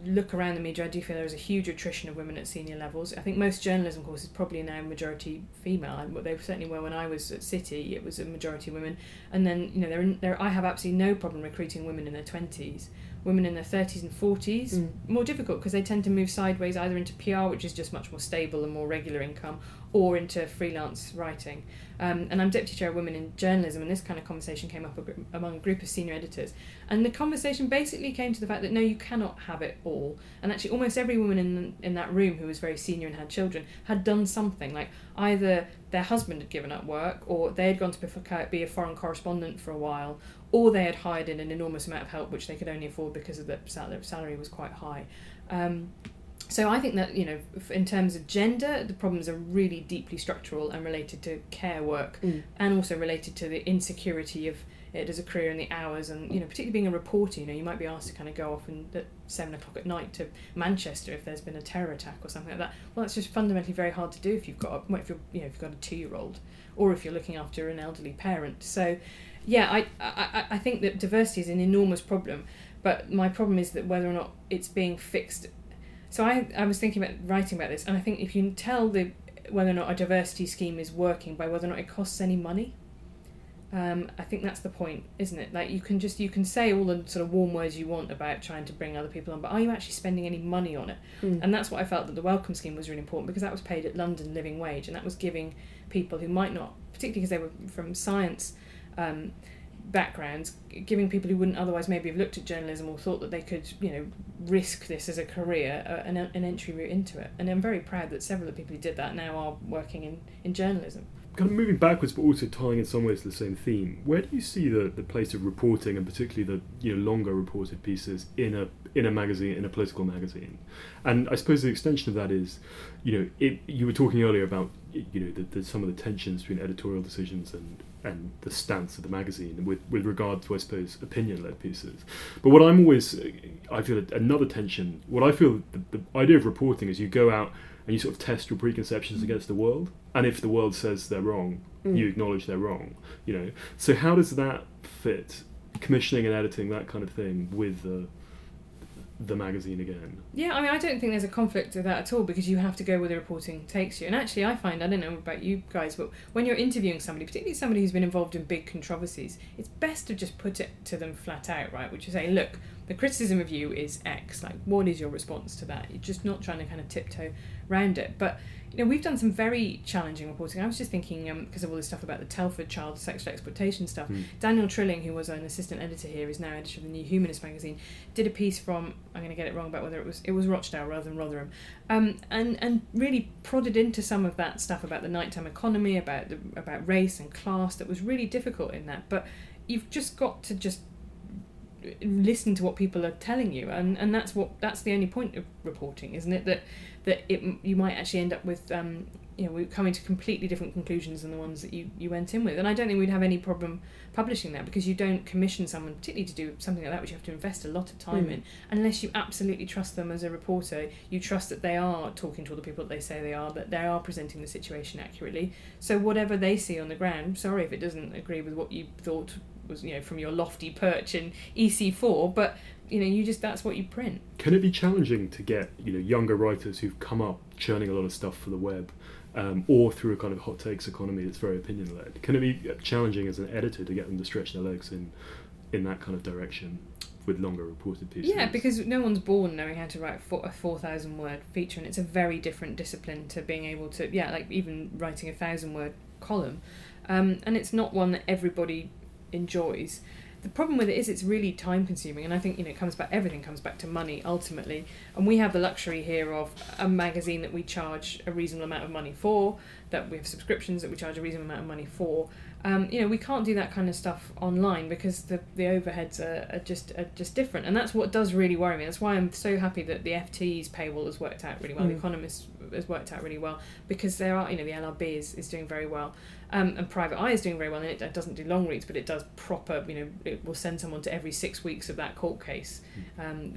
C: look around the media. I do feel there is a huge attrition of women at senior levels. I think most journalism courses probably now majority female. They certainly were when I was at City. It was a majority women. And then you know, there, there I have absolutely no problem recruiting women in their twenties. Women in their thirties and forties
B: Mm.
C: more difficult because they tend to move sideways either into PR, which is just much more stable and more regular income, or into freelance writing. Um, and I'm deputy chair of women in journalism, and this kind of conversation came up a gr- among a group of senior editors. And the conversation basically came to the fact that no, you cannot have it all. And actually, almost every woman in in that room who was very senior and had children had done something. Like either their husband had given up work, or they had gone to be- a foreign correspondent for a while, or they had hired in an enormous amount of help which they could only afford because of the salary, salary was quite high. Um, so I think that you know, in terms of gender, the problems are really deeply structural and related to care work,
B: Mm.
C: and also related to the insecurity of it as a career and the hours, and you know, particularly being a reporter, you know, you might be asked to kind of go off and at seven o'clock at night to Manchester if there's been a terror attack or something like that. Well, that's just fundamentally very hard to do if you've got a, well, if you're you know if you've got a two year old, or if you're looking after an elderly parent. So, yeah, I I- I think that diversity is an enormous problem, but my problem is that whether or not it's being fixed so I, I was thinking about writing about this, and I think if you tell the whether or not a diversity scheme is working by whether or not it costs any money. Um, I think that's the point, isn't it? Like you can just you can say all the sort of warm words you want about trying to bring other people on, but are you actually spending any money on it?
B: Mm.
C: And that's what I felt that the Wellcome scheme was really important because that was paid at London living wage, and that was giving people who might not, particularly because they were from science um, backgrounds, giving people who wouldn't otherwise maybe have looked at journalism or thought that they could, you know, risk this as a career, uh, an, an entry route into it. And I'm very proud that several of the people who did that now are working in, in journalism.
A: Kind of moving backwards, but also tying in some ways to the same theme. Where do you see the, the place of reporting, and particularly the you know longer reported pieces in a in a magazine, in a political magazine? And I suppose the extension of that is, you know, it, you were talking earlier about you know the, the, some of the tensions between editorial decisions and and the stance of the magazine with with regard to I suppose opinion led pieces. But what I'm always I feel another tension. What I feel the, the idea of reporting is you go out and you sort of test your preconceptions against the world. And if the world says they're wrong,
B: Mm.
A: you acknowledge they're wrong. You know. So how does that fit? Commissioning and editing that kind of thing with the the magazine again.
C: Yeah, I mean, I don't think there's a conflict with that at all because you have to go where the reporting takes you. And actually, I find, I don't know about you guys, but when you're interviewing somebody, particularly somebody who's been involved in big controversies, it's best to just put it to them flat out, right? Which is say, look, the criticism of you is X. Like, what is your response to that? You're just not trying to kind of tiptoe around it. But you know, we've done some very challenging reporting. I was just thinking, because um, of all this stuff about the Telford child sexual exploitation stuff,
A: Mm.
C: Daniel Trilling, who was an assistant editor here, is now editor of the New Humanist magazine, did a piece from I'm going to get it wrong about whether it was it was Rochdale rather than Rotherham, um, and and really prodded into some of that stuff about the nighttime economy, about the, about race and class that was really difficult in that. But you've just got to just listen to what people are telling you, and, and that's what that's the only point of reporting, isn't it? That that it you might actually end up with um, you know, we're coming to completely different conclusions than the ones that you, you went in with. And I don't think we'd have any problem publishing that because you don't commission someone, particularly to do something like that, which you have to invest a lot of time
B: Mm.
C: in, unless you absolutely trust them as a reporter. You trust that they are talking to all the people that they say they are, that they are presenting the situation accurately. So whatever they see on the ground, sorry if it doesn't agree with what you thought was, you know, from your lofty perch in EC4, but you know, you just that's what you print.
A: Can it be challenging to get you know younger writers who've come up churning a lot of stuff for the web, um, or through a kind of hot takes economy that's very opinion led? Can it be challenging as an editor to get them to stretch their legs in in that kind of direction with longer reported pieces?
C: Yeah, because no one's born knowing how to write four, a four thousand word feature, and it's a very different discipline to being able to yeah, like even writing a thousand word column, um, and it's not one that everybody enjoys. The problem with it is it's really time consuming, and I think you know it comes back. Everything comes back to money ultimately, and we have the luxury here of a magazine that we charge a reasonable amount of money for, that we have subscriptions that we charge a reasonable amount of money for. Um, you know, we can't do that kind of stuff online because the, the overheads are, are just are just different, and that's what does really worry me. That's why I'm so happy that the FT's paywall has worked out really well. The
B: Mm.
C: Economist has worked out really well because there are, you know, the LRB is, is doing very well, um, and Private Eye is doing very well. And it, it doesn't do long reads, but it does proper. You know, it will send someone to every six weeks of that court case, um,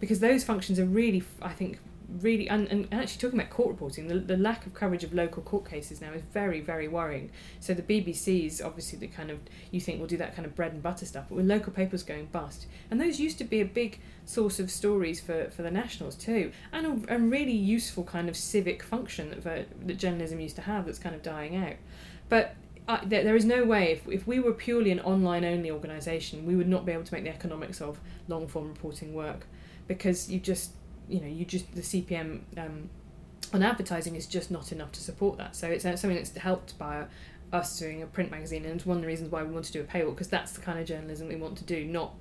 C: because those functions are really, I think, really and, and actually talking about court reporting the, the lack of coverage of local court cases now is very very worrying so the bbc's obviously the kind of you think will do that kind of bread and butter stuff but with local papers going bust and those used to be a big source of stories for, for the nationals too and a, a really useful kind of civic function that, that journalism used to have that's kind of dying out but uh, there, there is no way if, if we were purely an online only organisation we would not be able to make the economics of long form reporting work because you just you know you just the CPM um, on advertising is just not enough to support that. So it's uh, something that's helped by us doing a print magazine, and it's one of the reasons why we want to do a paywall because that's the kind of journalism we want to do. Not,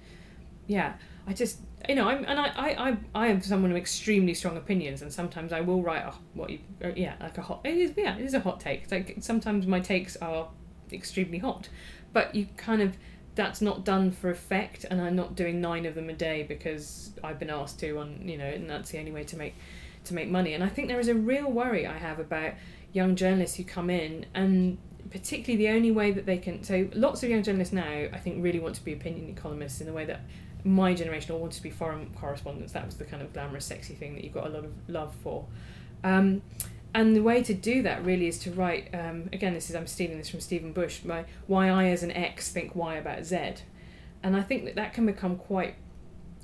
C: yeah, I just you know I'm and I I I, I am someone with extremely strong opinions, and sometimes I will write a, what you uh, yeah like a hot it is yeah it is a hot take. It's like sometimes my takes are extremely hot, but you kind of that's not done for effect and I'm not doing nine of them a day because I've been asked to on you know and that's the only way to make to make money and I think there is a real worry I have about young journalists who come in and particularly the only way that they can so lots of young journalists now I think really want to be opinion economists in the way that my generation all wanted to be foreign correspondents. That was the kind of glamorous sexy thing that you got a lot of love for. Um, and the way to do that really is to write um, again this is i'm stealing this from stephen bush my why i as an x think y about z. And i think that that can become quite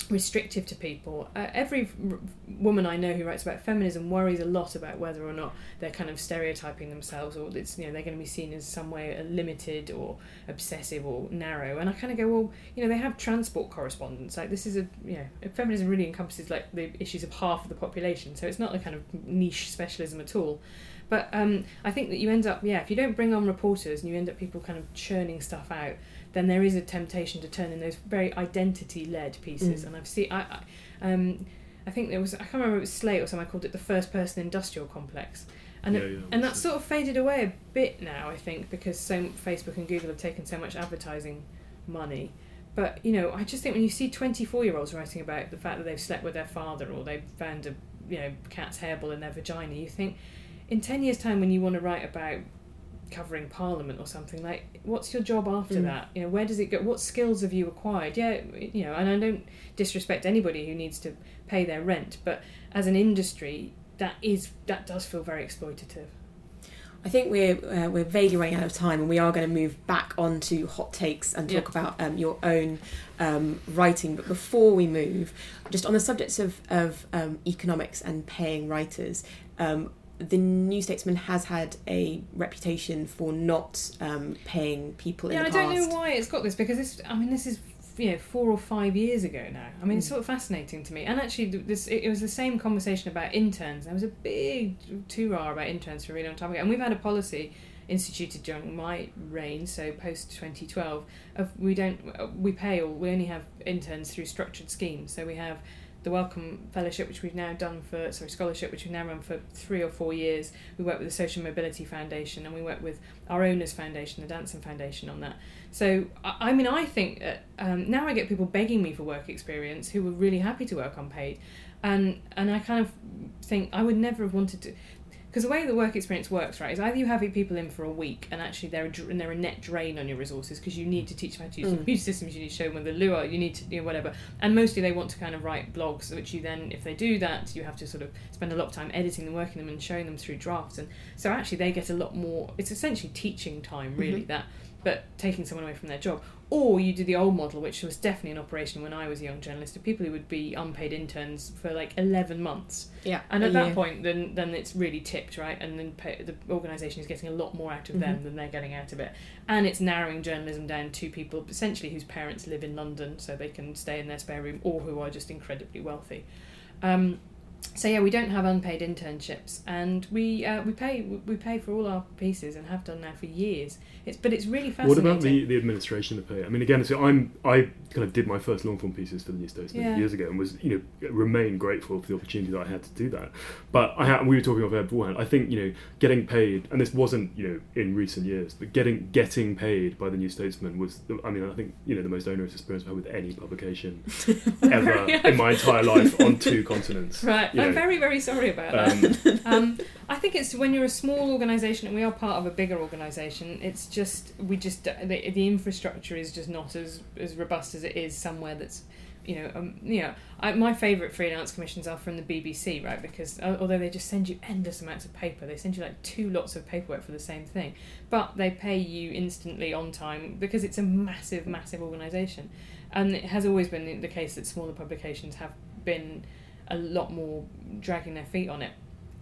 C: restrictive to people. Uh, every r- woman I know who writes about feminism worries a lot about whether or not they're kind of stereotyping themselves, or it's you know they're going to be seen as some way limited or obsessive or narrow. And I kind of go, well, you know, they have transport correspondence. Like this is a you know, feminism really encompasses like the issues of half of the population, so it's not a kind of niche specialism at all. But um, I think that you end up, yeah, if you don't bring on reporters and you end up people kind of churning stuff out, then there is a temptation to turn in those very identity-led pieces.
B: Mm.
C: And I've seen, I, I, um, I think there was, I can't remember it was Slate or something. I called it the first-person industrial complex, and
A: Yeah,
C: it,
A: yeah,
C: and that's sort of faded away a bit now. I think because so Facebook and Google have taken so much advertising money. But you know, I just think when you see twenty-four-year-olds writing about the fact that they've slept with their father or they've found a you know cat's hairball in their vagina, you think in 10 years time when you want to write about covering parliament or something like what's your job after
B: Mm.
C: that you know where does it go what skills have you acquired yeah you know and i don't disrespect anybody who needs to pay their rent but as an industry that is that does feel very exploitative
B: I think we're uh, we're vaguely running out of time, and we are going to move back onto hot takes and talk
C: Yeah.
B: about um, your own um, writing. But before we move, just on the subjects of of um, economics and paying writers, um, the New Statesman has had a reputation for not um, paying people
C: yeah
B: in
C: i
B: the past.
C: I don't know why it's got this because this i mean this is you know four or five years ago now. I mean it's
B: Mm.
C: sort of fascinating to me. And actually this it, it was the same conversation about interns. There was a big tour about interns for a really long time ago. And we've had a policy instituted during my reign so post 2012 of we don't we pay or we only have interns through structured schemes. So we have the Wellcome Fellowship, which we've now done for, sorry, scholarship, which we've now run for three or four years. We work with the Social Mobility Foundation and we work with our owners foundation, the Danson Foundation, on that. So, I, I mean, I think um, now I get people begging me for work experience who were really happy to work unpaid. And, and I kind of think I would never have wanted to. Because the way the work experience works, right, is either you have people in for a week and actually they're a, dr- and they're a net drain on your resources because you need to teach them how to use
B: Mm.
C: computer systems, you need to show them the lure, you need to, you know, whatever. And mostly they want to kind of write blogs, which you then, if they do that, you have to sort of spend a lot of time editing and working them, and showing them through drafts. And so actually they get a lot more. It's essentially teaching time, really.
B: Mhm.
C: That, but taking someone away from their job. Or you do the old model, which was definitely an operation when I was a young journalist, of people who would be unpaid interns for like eleven months.
B: Yeah,
C: And at that
B: year.
C: point, then then it's really tipped, right? And then pay, the organisation is getting a lot more out of them
B: Mhm.
C: than they're getting out of it, and it's narrowing journalism down to people essentially whose parents live in London, so they can stay in their spare room, or who are just incredibly wealthy. Um, so yeah, we don't have unpaid internships, and we uh, we pay we pay for all our pieces and have done now for years. It's but it's really fascinating.
A: What about the, the administration of pay? I mean, again, so I'm I kind of did my first long form pieces for the New Statesman
C: Yeah.
A: years ago and was you know remain grateful for the opportunity that I had to do that. But I had, we were talking off air beforehand. I think you know getting paid, and this wasn't you know in recent years, but getting getting paid by the New Statesman was I mean I think you know the most onerous experience I've had with any publication ever in my entire life on two continents.
C: Right,
A: you
C: I'm very very sorry about that.
A: Um,
C: um, I think it's when you're a small organisation and we are part of a bigger organisation. It's just we just the, the infrastructure is just not as as robust as it is somewhere that's you know um, you know I, my favourite freelance commissions are from the BBC right because uh, although they just send you endless amounts of paper they send you like two lots of paperwork for the same thing but they pay you instantly on time because it's a massive massive organisation and it has always been the, the case that smaller publications have been a lot more dragging their feet on it.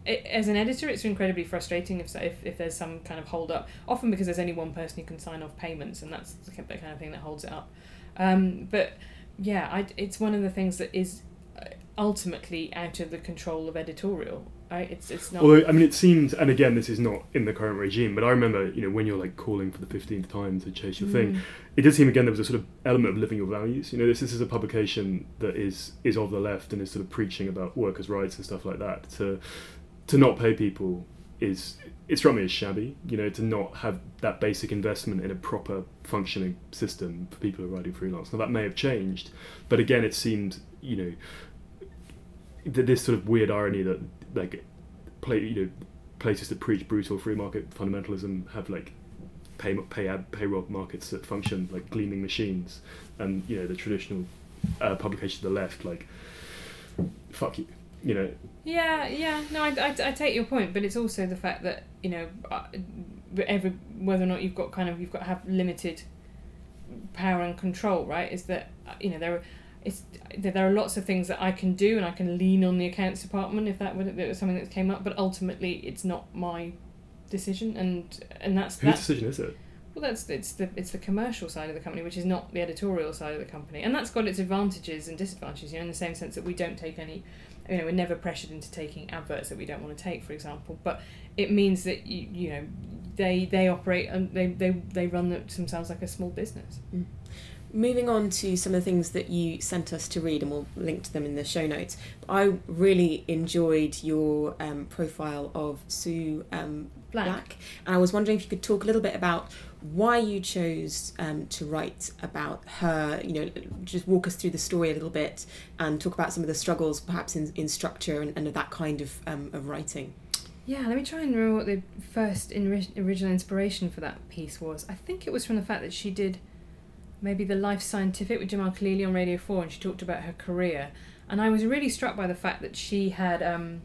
C: it as an editor, it's incredibly frustrating if, if if there's some kind of hold up. Often because there's only one person who can sign off payments, and that's the kind of thing that holds it up. Um, but yeah, I, it's one of the things that is uh, ultimately out of the control of editorial. Right? It's it's not.
A: Although I mean, it seems, and again, this is not in the current regime, but I remember, you know, when you're like calling for the fifteenth time to chase your thing,
C: Mm.
A: it did seem again there was a sort of element of living your values. You know, this, this is a publication that is is of the left and is sort of preaching about workers' rights and stuff like that. To to not pay people is it struck me as shabby. You know, to not have that basic investment in a proper functioning system for people who are writing freelance. Now that may have changed, but again, it seemed you know th- this sort of weird irony that like play you know places that preach brutal free market fundamentalism have like pay pay ad, payroll markets that function like gleaming machines, and you know the traditional uh, publications of the left like fuck you, you know.
C: Yeah, yeah. No, I, I, I take your point, but it's also the fact that you know, uh, every whether or not you've got kind of you've got to have limited power and control, right? Is that uh, you know there are it's there are lots of things that I can do and I can lean on the accounts department if that, would, if it was something that came up but ultimately it's not my decision and and that's
A: Whose
C: that
A: decision is it?
C: well that's it's the it's the commercial side of the company which is not the editorial side of the company and that's got its advantages and disadvantages you know in the same sense that we don't take any you know we're never pressured into taking adverts that we don't want to take for example but it means that you you know they they operate and they they, they run themselves like a small business mm.
B: Moving on to some of the things that you sent us to read, and we'll link to them in the show notes. I really enjoyed your um, profile of Sue um,
C: Black.
B: Black, and I was wondering if you could talk a little bit about why you chose um, to write about her. You know, just walk us through the story a little bit, and talk about some of the struggles, perhaps in, in structure and, and that kind of um, of writing.
C: Yeah, let me try and remember what the first in- original inspiration for that piece was. I think it was from the fact that she did maybe the Life Scientific with Jim Al-Khalili on Radio 4 and she talked about her career. And I was really struck by the fact that she had, um,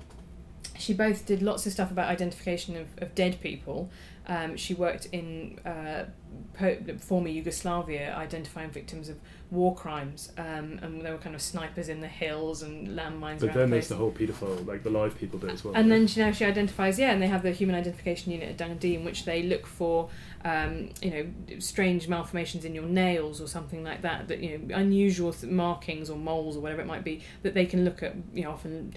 C: she both did lots of stuff about identification of, of dead people. Um, she worked in uh, po- former Yugoslavia identifying victims of war crimes, um, and there were kind of snipers in the hills and landmines
A: But then
C: the
A: there's the whole paedophile, like the live people bit as well.
C: And
A: right?
C: then she, now she identifies, yeah, and they have the human identification unit at Dundee in which they look for, um, you know, strange malformations in your nails or something like that, that you know, unusual th- markings or moles or whatever it might be that they can look at, you know, often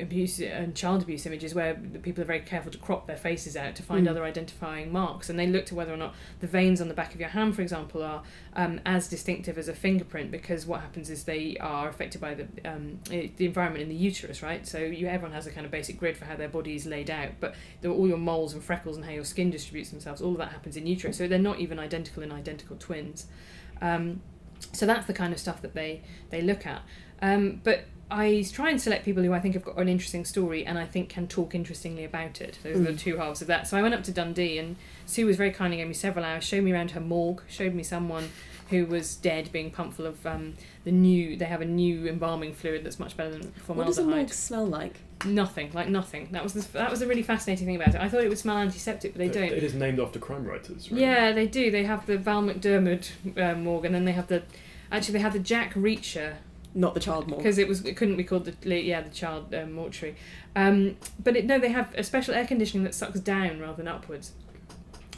C: abuse and child abuse images where people are very careful to crop their faces out to find
B: Mm.
C: other identifying marks. And they look to whether or not the veins on the back of your hand for example are um, as distinctive as a fingerprint because what happens is they are affected by the um, eh, the environment in the uterus right? So you everyone has a kind of basic grid for how their body is laid out but the, all your moles and freckles and how your skin distributes themselves all of that happens in utero. So they're not even identical in identical twins. Um, so that's the kind of stuff that they they look at. Um, but I try and select people who I think have got an interesting story and I think can talk interestingly about it. Those are the
B: Mm.
C: two halves of that. So I went up to Dundee and Sue was very kind and gave me several hours, showed me around her morgue, showed me someone who was dead being pumped full of um, the new, they have a new embalming fluid that's much better than formaldehyde.
B: What does a morgue smell like?
C: Nothing, like nothing. That was the, that was a really fascinating thing about it. I thought it would smell antiseptic, but they don't.
A: It is named after crime writers, right?
C: Yeah, they do. They have the Val McDermid uh, morgue, and then they have the actually they have the Jack Reacher
B: Not the child morgue.
C: because it was it couldn't be called the yeah the child um, mortuary. Um, but it, no, they have a special air conditioning that sucks down rather than upwards.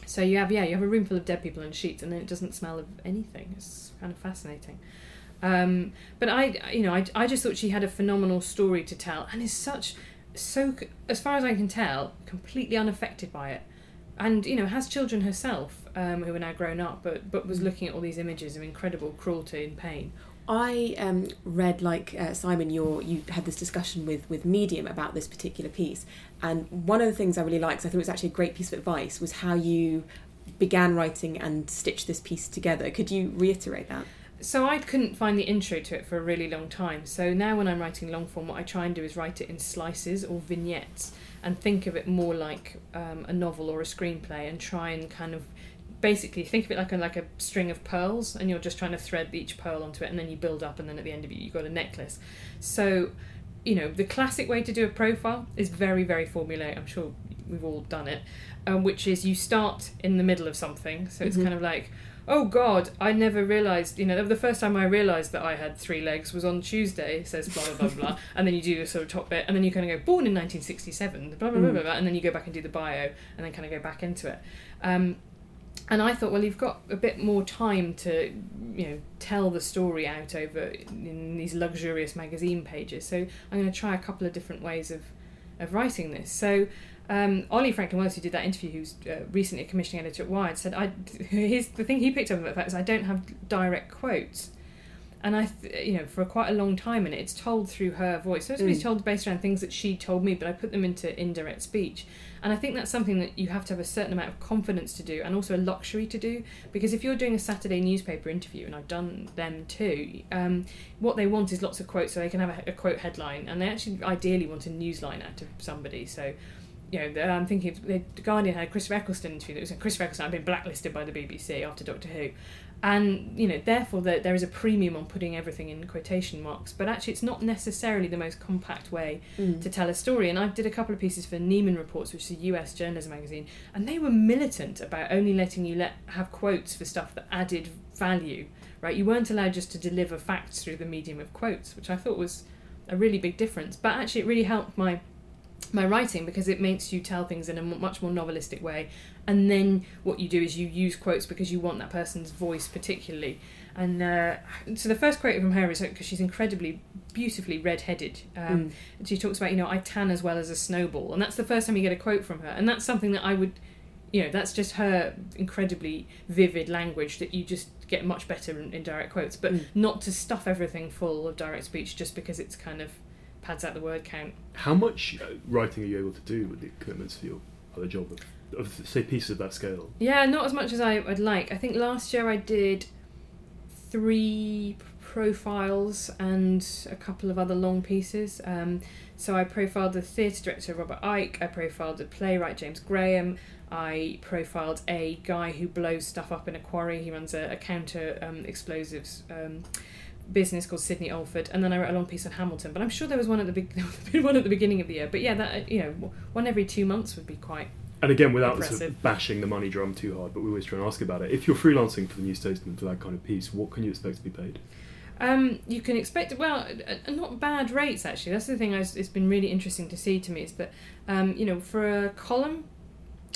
C: So you have yeah you have a room full of dead people and sheets, and then it doesn't smell of anything. It's kind of fascinating. Um, but I you know I, I just thought she had a phenomenal story to tell and is such so as far as I can tell completely unaffected by it. And you know has children herself um, who are now grown up, but but was looking at all these images of incredible cruelty and pain.
B: I um, read, like uh, Simon, you had this discussion with with Medium about this particular piece, and one of the things I really liked, I thought it was actually a great piece of advice, was how you began writing and stitched this piece together. Could you reiterate that?
C: So I couldn't find the intro to it for a really long time. So now when I'm writing long form, what I try and do is write it in slices or vignettes and think of it more like um, a novel or a screenplay and try and kind of basically think of it like a like a string of pearls and you're just trying to thread each pearl onto it and then you build up and then at the end of it you've got a necklace. So you know the classic way to do a profile is very very formulaic. I'm sure we've all done it, um, which is you start in the middle of something. So it's
B: Mhm.
C: kind of like oh god i never realized you know the first time i realized that i had three legs was on tuesday says blah blah blah blah and then you do your sort of top bit and then you kind of go born in 1967 blah blah blah,
B: Mm.
C: blah, blah and then you go back and do the bio and then kind of go back into it um, and i thought well you've got a bit more time to you know tell the story out over in these luxurious magazine pages so i'm going to try a couple of different ways of of writing this so um, Ollie Franklin-Wallis, who did that interview, who's uh, recently a commissioning editor at Wired, said, "I his the thing he picked up about that is I don't have direct quotes." And I, th- you know, for quite a long time, and it's told through her voice. So it's
B: Mm.
C: told based around things that she told me, but I put them into indirect speech. And I think that's something that you have to have a certain amount of confidence to do, and also a luxury to do. Because if you're doing a Saturday newspaper interview, and I've done them too, um, what they want is lots of quotes, so they can have a, a quote headline, and they actually ideally want a newsline out of somebody. So you know, the- I'm thinking of, the Guardian had a Chris Eccleston interview that was Chris Eccleston had been blacklisted by the BBC after Doctor Who. And, you know, therefore there, there is a premium on putting everything in quotation marks. But actually, it's not necessarily the most compact way
B: Mm.
C: to tell a story. And I did a couple of pieces for Nieman Reports, which is a US journalism magazine, and they were militant about only letting you let have quotes for stuff that added value right? You weren't allowed just to deliver facts through the medium of quotes, which I thought was a really big difference. But actually, it really helped my my writing because it makes you tell things in a much more novelistic way. And then what you do is you use quotes because you want that person's voice particularly. And uh, so the first quote from her is because she's incredibly beautifully red-headed um,
B: Mm.
C: she talks about you know i tan as well as a snowball. And that's the first time you get a quote from her. And that's something that i would you know that's just her incredibly vivid language that you just get much better in, in direct quotes. But
B: Mm.
C: not to stuff everything full of direct speech just because it's kind of pads out the word count
A: How much uh, writing are you able to do with the commitments for your other job of, of say pieces of that scale?
C: Yeah, not as much as I would like. I think last year I did three profiles and a couple of other long pieces. Um, so I profiled the theatre director Robert Icke, I profiled the playwright James Graham, I profiled a guy who blows stuff up in a quarry. He runs a, a counter um, explosives um, business called Sydney Alford, and then I wrote a long piece on Hamilton. But I'm sure there was one at the big, one at the beginning of the year. But yeah, that you know, one every two months would be quite
A: And again, without sort of bashing the money drum too hard, but we always try and ask about it. If you're freelancing for the New Statesman for that kind of piece, what can you expect to be paid?
C: Um, you can expect well, uh, not bad rates actually. That's the thing. I it's been really interesting to see to me is that um, you know for a column,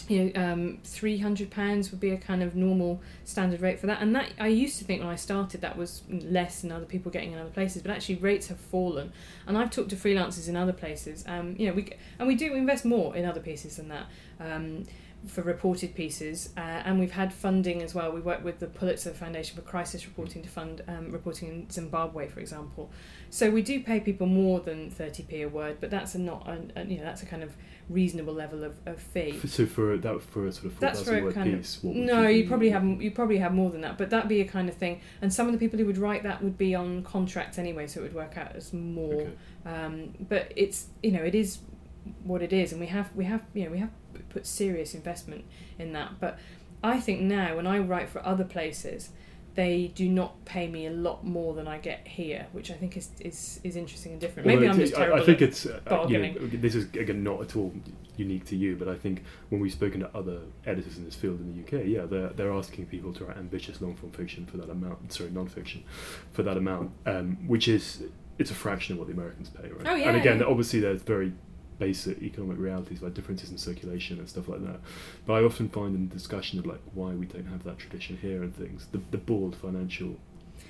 C: you know, um, three hundred pounds would be a kind of normal standard rate for that. And that I used to think when I started that was less than other people getting in other places, but actually rates have fallen. And I've talked to freelancers in other places. Um, you know, we and we do invest more in other pieces than that. Um, for reported pieces, uh, and we've had funding as well. We work with the Pulitzer Foundation for Crisis Reporting to fund um, reporting in Zimbabwe, for example. So we do pay people more than thirty p a word, but that's a not a, a, you know that's a kind of reasonable level of, of fee.
A: So for that for a sort of four
C: That's a
A: word piece,
C: of no.
A: you,
C: You probably have you probably have more than that, but that'd be a kind of thing. And some of the people who would write that would be on contract anyway, so it would work out as more.
A: Okay.
C: Um, but it's you know it is what it is, and we have we have you know we have put serious investment in that. But I think now when I write for other places, they do not pay me a lot more than I get here, which I think is is, is interesting and different. Maybe I'm just
A: I-
C: terrible.
A: I, think
C: at-
A: it's uh, you know,
C: bargaining.
A: this is again not at all unique to you, but I think when we've spoken to other editors in this field in the UK, yeah, they're they're asking people to write ambitious long form fiction for that amount. Sorry, non fiction for that amount, um, which is it's a fraction of what the Americans pay, right?
C: Oh, yeah,
A: and again,
C: yeah.
A: obviously, there's very basic economic realities like differences in circulation and stuff like that. But I often find in discussion of like why we don't have that tradition here and things, the the bald financial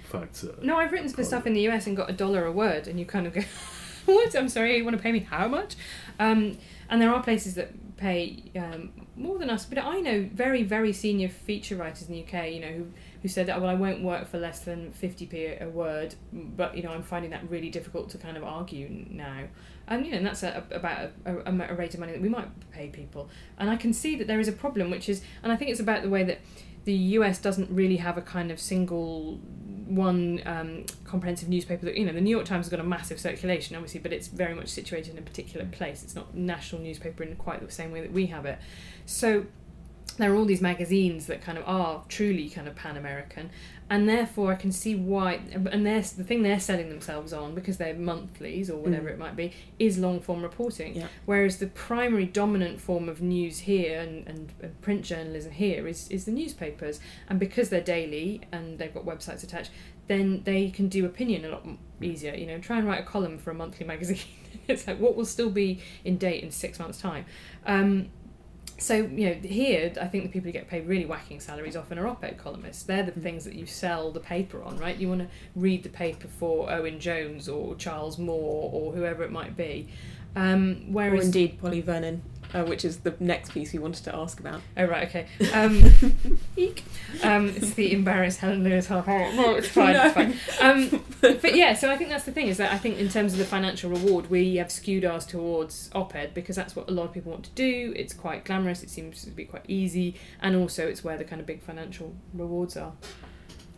A: facts. Are,
C: No, I've written for stuff in the US and got a dollar a word, and you kind of go, "What? I'm sorry, you want to pay me how much?" Um, and there are places that pay um, more than us, but I know very, very senior feature writers in the UK, you know, who who said, "Oh, well, I won't work for less than 50p a word," but you know, I'm finding that really difficult to kind of argue now. And you know, and that's a, about a, a, a rate of money that we might pay people. And I can see that there is a problem, which is, and I think it's about the way that the US doesn't really have a kind of single one um, comprehensive newspaper that you know the New York Times has got a massive circulation obviously but it's very much situated in a particular place it's not a national newspaper in quite the same way that we have it so there are all these magazines that kind of are truly kind of pan-American and therefore I can see why and the thing they're selling themselves on because they're monthlies or whatever
B: Mm.
C: it might be is long form reporting.
B: Yeah.
C: whereas the primary dominant form of news here and, and, and print journalism here is, is the newspapers. And because they're daily and they've got websites attached then they can do opinion a lot easier you know try and write a column for a monthly magazine. It's like what will still be in date in six months time? Um, so you know here I think the people who get paid really whacking salaries often are op-ed columnists. They're the
B: Mm.
C: things that you sell the paper on right? You want to read the paper for Owen Jones or Charles Moore or whoever it might be. Um,
B: Or indeed Polly Vernon, uh, which is the next piece we wanted to ask about.
C: Oh right, okay. Um, eek. um, it's the embarrassed Helen Lewis. Oh, no, it's fine,
B: No.
C: it's fine. Um, but yeah, so I think that's the thing is that I think in terms of the financial reward, we have skewed ours towards op-ed because that's what a lot of people want to do. It's quite glamorous. It seems to be quite easy, and also it's where the kind of big financial rewards are.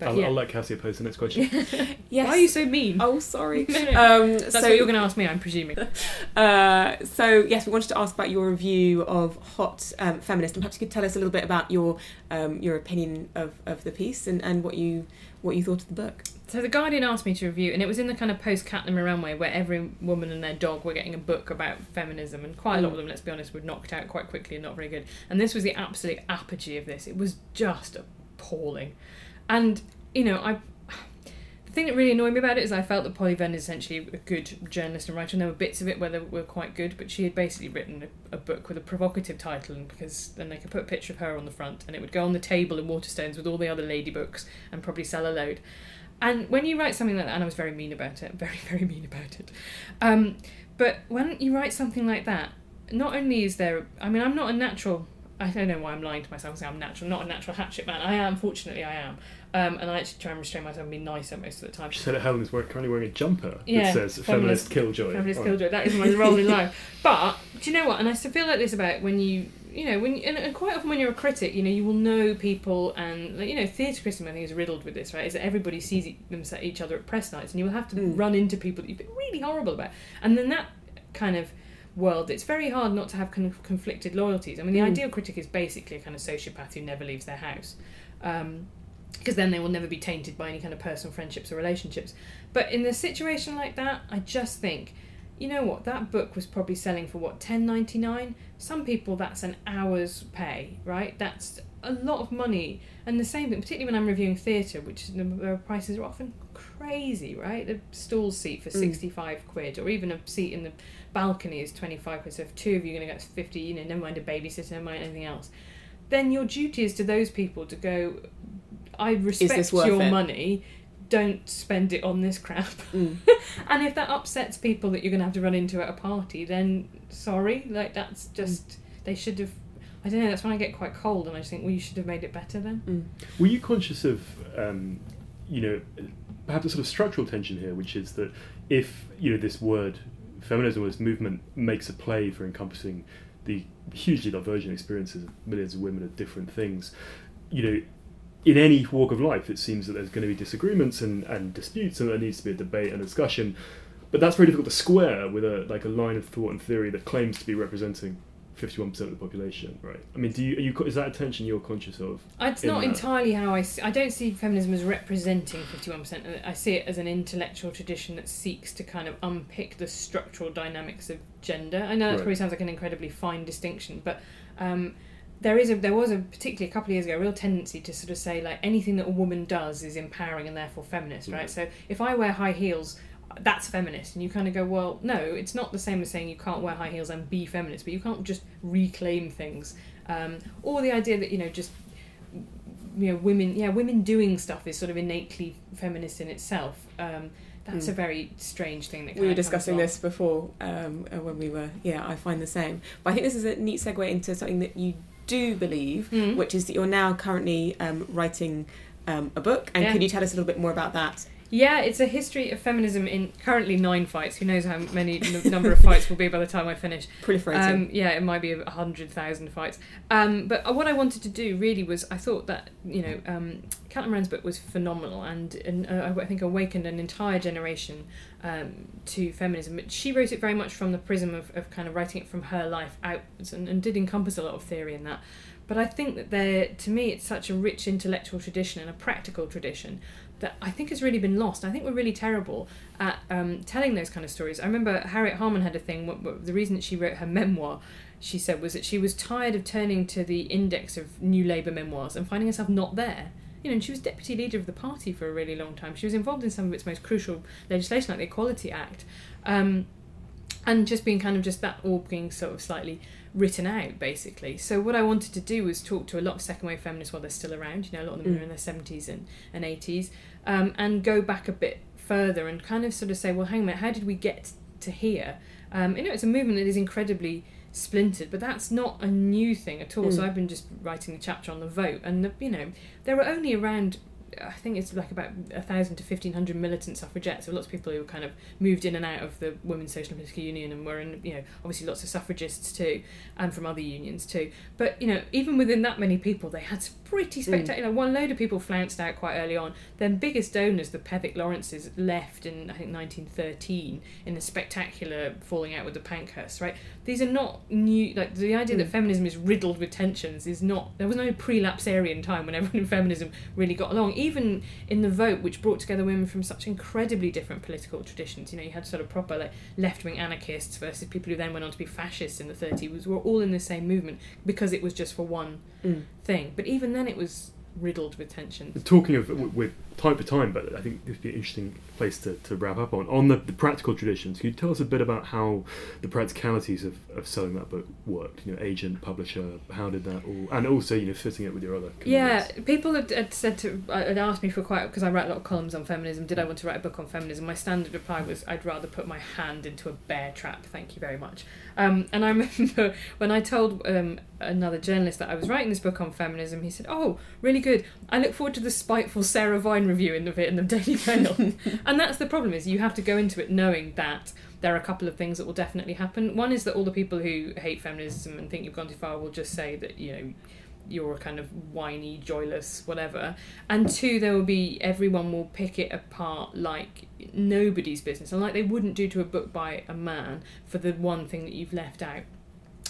C: But
A: I'll,
C: yeah.
A: I'll let Cassia pose the next question.
B: Yes.
C: Why are you so mean?
B: Oh, sorry.
C: No, no.
B: Um,
C: That's
B: so,
C: what you're going to ask me, I'm presuming.
B: Uh, so yes, we wanted to ask about your review of Hot um, Feminist, and perhaps you could tell us a little bit about your um, your opinion of, of the piece and, and what you what you thought of the book.
C: So the Guardian asked me to review, and it was in the kind of post Caitlin Moran way, where every woman and their dog were getting a book about feminism, and quite a lot of them, let's be honest, were knocked out quite quickly and not very good. And this was the absolute apogee of this. It was just appalling, and you know, I the thing that really annoyed me about it is I felt that Polly Vernon is essentially a good journalist and writer, and there were bits of it where they were quite good, but she had basically written a, a book with a provocative title, and because then they could put a picture of her on the front, and it would go on the table in Waterstones with all the other lady books, and probably sell a load. And when you write something like that, and I was very mean about it, very very mean about it, um, but when you write something like that, not only is there, I mean, I'm not a natural. I don't know why I'm lying to myself saying I'm natural, not a natural hatchet man. I am, fortunately, I am. Um, and I actually try and restrain myself and be nicer most of the time.
A: She said that Helen is currently wearing a jumper
C: Yeah,
A: that says
C: feminist-
A: feminist, killjoy.
C: Feminist killjoy. That is my role in life. But do you know what? And I still feel like this about when you, you know, when and, and quite often when you're a critic, you know, you will know people, and like, you know, theatre criticism I think is riddled with this, right? Is that everybody sees each other at press nights, and you will have to
B: Mm.
C: run into people that you've been really horrible about, and then that kind of world, it's very hard not to have kind of conflicted loyalties. I mean, the
B: Mm.
C: ideal critic is basically a kind of sociopath who never leaves their house. Um, because then they will never be tainted by any kind of personal friendships or relationships. But in a situation like that, I just think, you know what, that book was probably selling for what, ten ninety nine? Some people that's an hour's pay, right? That's a lot of money. And the same thing, particularly when I'm reviewing theatre, which the prices are often crazy, right? A stall seat for
B: Mm.
C: sixty five quid, or even a seat in the balcony is twenty five quid. So if two of you are going to get fifty, you know, never mind a babysitter, never mind anything else. Then your duty is to those people to go. I respect
B: this
C: your
B: it?
C: money. Don't spend it on this crap.
B: Mm.
C: and if that upsets people that you're going to have to run into at a party, then sorry. Like that's just they should have. I don't know. That's when I get quite cold, and I just think, well, you should have made it better then.
B: Mm.
A: Were you conscious of, um, you know, perhaps a sort of structural tension here, which is that if you know this word, feminism or this movement makes a play for encompassing the hugely divergent experiences of millions of women of different things, you know, in any walk of life, it seems that there's going to be disagreements and, and disputes, and there needs to be a debate and a discussion. But that's very difficult to square with a like a line of thought and theory that claims to be representing. 51% of the population, right? I mean, do you, are you is that a tension you're conscious of?
C: It's not
A: that.
C: entirely how I see. I don't see feminism as representing fifty-one percent. I see it as an intellectual tradition that seeks to kind of unpick the structural dynamics of gender. I know that
A: Right.
C: probably sounds like an incredibly fine distinction, but um, there is a there was a particularly a couple of years ago a real tendency to sort of say like anything that a woman does is empowering and therefore feminist, right?
A: Right.
C: So if I wear high heels. That's feminist, and you kind of go, well, no, it's not the same as saying you can't wear high heels and be feminist, but you can't just reclaim things, um, or the idea that you know just you know women yeah women doing stuff is sort of innately feminist in itself um, that's
B: Mm.
C: a very strange thing that
B: We were
C: kinda
B: discussing
C: comes
B: this before um, when we were, yeah, I find the same. But I think this is a neat segue into something that you do believe,
C: Mm.
B: which is that you're now currently um, writing um, a book. And
C: Yeah.
B: could you tell us a little bit more about that?
C: Yeah it's a history of feminism in currently nine fights who knows how many n- number of fights will be by the time i finish
B: Proliferating.
C: Um, yeah, it might be a hundred thousand fights. Um, but what I wanted to do really was, I thought that you know, um, Caitlin Moran's book was phenomenal, and, and uh, I think awakened an entire generation um, to feminism. But she wrote it very much from the prism of, of kind of writing it from her life outwards, and, and did encompass a lot of theory in that. But I think that there, to me, it's such a rich intellectual tradition and a practical tradition that I think has really been lost. I think we're really terrible at um, telling those kind of stories. I remember Harriet Harman had a thing. wh- wh- The reason that she wrote her memoir, she said, was that she was tired of turning to the index of New Labour memoirs and finding herself not there. You know, and she was deputy leader of the party for a really long time. She was involved in some of its most crucial legislation, like the Equality Act, um, and just being kind of just that all being sort of slightly written out, basically. So what I wanted to do was talk to a lot of second wave feminists while they're still around. You know, a lot of them
B: Mm.
C: are in their seventies and and eighties, um, and go back a bit further and kind of sort of say, well, hang on a minute, how did we get to here? Um, you know, it's a movement that is incredibly splintered, but that's not a new thing at all. So
B: Mm.
C: I've been just writing a chapter on the vote, and the, you know, there were only around. I think it's like about a thousand to fifteen hundred militant suffragettes. Were lots of people who kind of moved in and out of the Women's Social and Political Union, and were in, you know, obviously lots of suffragists too, and from other unions too. But you know, even within that many people, they had some pretty spectacular. One load of people flounced out quite early on. Their biggest donors, the Pethick Lawrences, left in I think 1913 in a spectacular falling out with the Pankhursts. Right, these are not new. Like the idea that
B: Mm.
C: feminism is riddled with tensions is not. There was no prelapsarian time when everyone in feminism really got along. Even in the vote, which brought together women from such incredibly different political traditions. You know, you had sort of proper like left wing anarchists versus people who then went on to be fascists in the 30s. Were all in the same movement because it was just for one
B: Mm.
C: thing. But even then, it was riddled with tensions.
A: Talking of w- with tight for time, but I think this would be an interesting place to, to wrap up on. On the, the practical traditions, can you tell us a bit about how the practicalities of, of selling that book worked? You know, agent, publisher, how did that all, and also you know fitting it with your other.
C: Yeah, people had, had said to, uh, had asked me for quite because I write a lot of columns on feminism. Did I want to write a book on feminism? My standard reply was, I'd rather put my hand into a bear trap. Thank you very much. Um, and I remember when I told um, another journalist that I was writing this book on feminism, he said, "Oh, really good. I look forward to the spiteful Sarah Vine review in the in the Daily Mail." and that's the problem is you have to go into it knowing that there are a couple of things that will definitely happen. One is that all the people who hate feminism and think you've gone too far will just say that you know you're a kind of whiny, joyless, whatever. And two, there will be everyone will pick it apart like nobody's business, and like they wouldn't do to a book by a man for the one thing that you've left out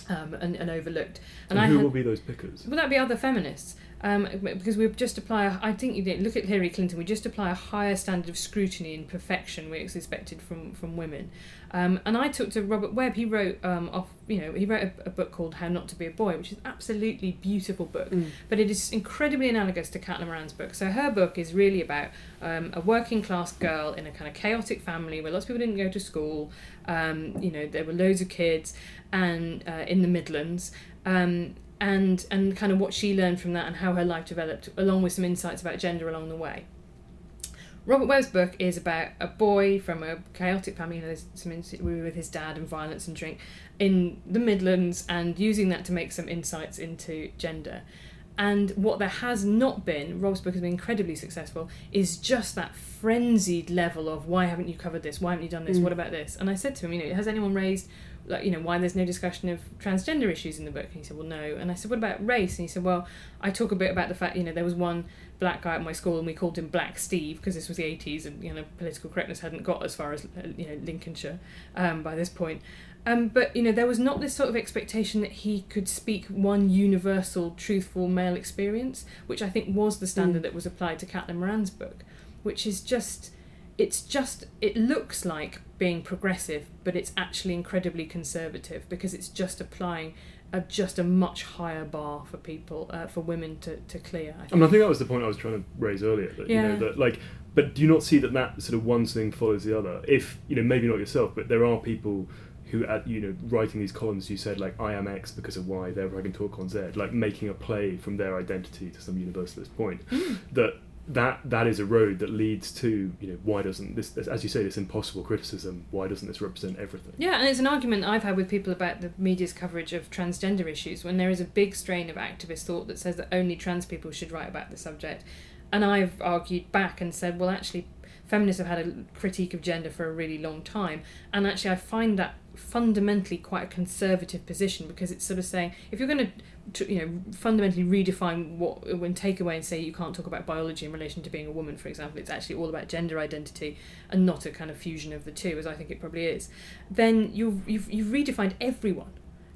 C: um, and, and overlooked.
A: And,
C: I
A: who
C: had-
A: will be those pickers?
C: Will that be other feminists? Um, because we just apply, a, I think you know, look at Hillary Clinton. We just apply a higher standard of scrutiny and perfection we expected from from women. Um, and I talked to Robert Webb. He wrote um, off, you know, he wrote a, a book called How Not to Be a Boy, which is an absolutely beautiful book.
B: Mm.
C: But it is incredibly analogous to Caitlin Moran's book. So her book is really about um, a working class girl in a kind of chaotic family where lots of people didn't go to school. Um, you know, there were loads of kids, and uh, in the Midlands. Um, and and kind of what she learned from that and how her life developed, along with some insights about gender along the way. Robert Webb's book is about a boy from a chaotic family, you know, there's some insi- with his dad and violence and drink in the Midlands, and using that to make some insights into gender. And what there has not been, Rob's book has been incredibly successful, is just that frenzied level of why haven't you covered this? Why haven't you done this?
B: Mm.
C: What about this? And I said to him, you know, has anyone raised like you know why there's no discussion of transgender issues in the book? And he said well no. And i said what about race? And he said well i talk a bit about the fact you know there was one black guy at my school and we called him black steve because this was the 80s and you know political correctness hadn't got as far as uh, you know lincolnshire um, by this point. Um, but you know there was not this sort of expectation that he could speak one universal truthful male experience which i think was the standard
B: Mm.
C: that was applied to caitlin moran's book which is just it's just it looks like being progressive but it's actually incredibly conservative because it's just applying a, just a much higher bar for people uh, for women to, to clear I
A: I
C: think.
A: mean, I think that was the point I was trying to raise earlier. That you
C: Yeah.
A: know that like, but do you not see that that sort of one thing follows the other? If you know, maybe not yourself, but there are people who, at you know, writing these columns, you said like, I am X because of Y. Therefore, I can talk on Z. Like making a play from their identity to some universalist point.
C: Mm.
A: That that that is a road that leads to you know why doesn't this as you say this impossible criticism why doesn't this represent everything
C: Yeah, and it's an argument I've had with people about the media's coverage of transgender issues when there is a big strain of activist thought that says that only trans people should write about the subject. And I've argued back and said, well, actually, feminists have had a critique of gender for a really long time. And actually, I find that fundamentally quite a conservative position because it's sort of saying if you're going to, you know, fundamentally redefine what, when take away and say you can't talk about biology in relation to being a woman, for example, it's actually all about gender identity and not a kind of fusion of the two, as I think it probably is then you've, you've, you've redefined everyone.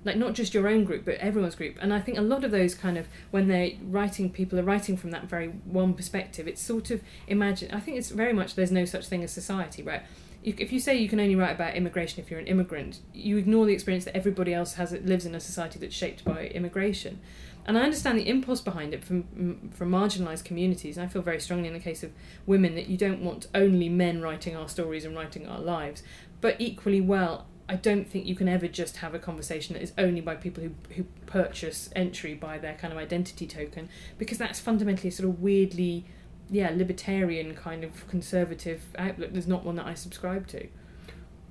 C: Like, not just your own group, but everyone's group. And I think a lot of those kind of, when they're writing, people are writing from that very one perspective, it's sort of imagine, I think it's very much there's no such thing as society, right? If you say you can only write about immigration if you're an immigrant, you ignore the experience that everybody else has lives in a society that's shaped by immigration. And I understand the impulse behind it from from marginalised communities, and I feel very strongly in the case of women that you don't want only men writing our stories and writing our lives, but equally well, I don't think you can ever just have a conversation that is only by people who who purchase entry by their kind of identity token, because that's fundamentally a sort of weirdly, yeah, libertarian kind of conservative outlook. There's not one that I subscribe to.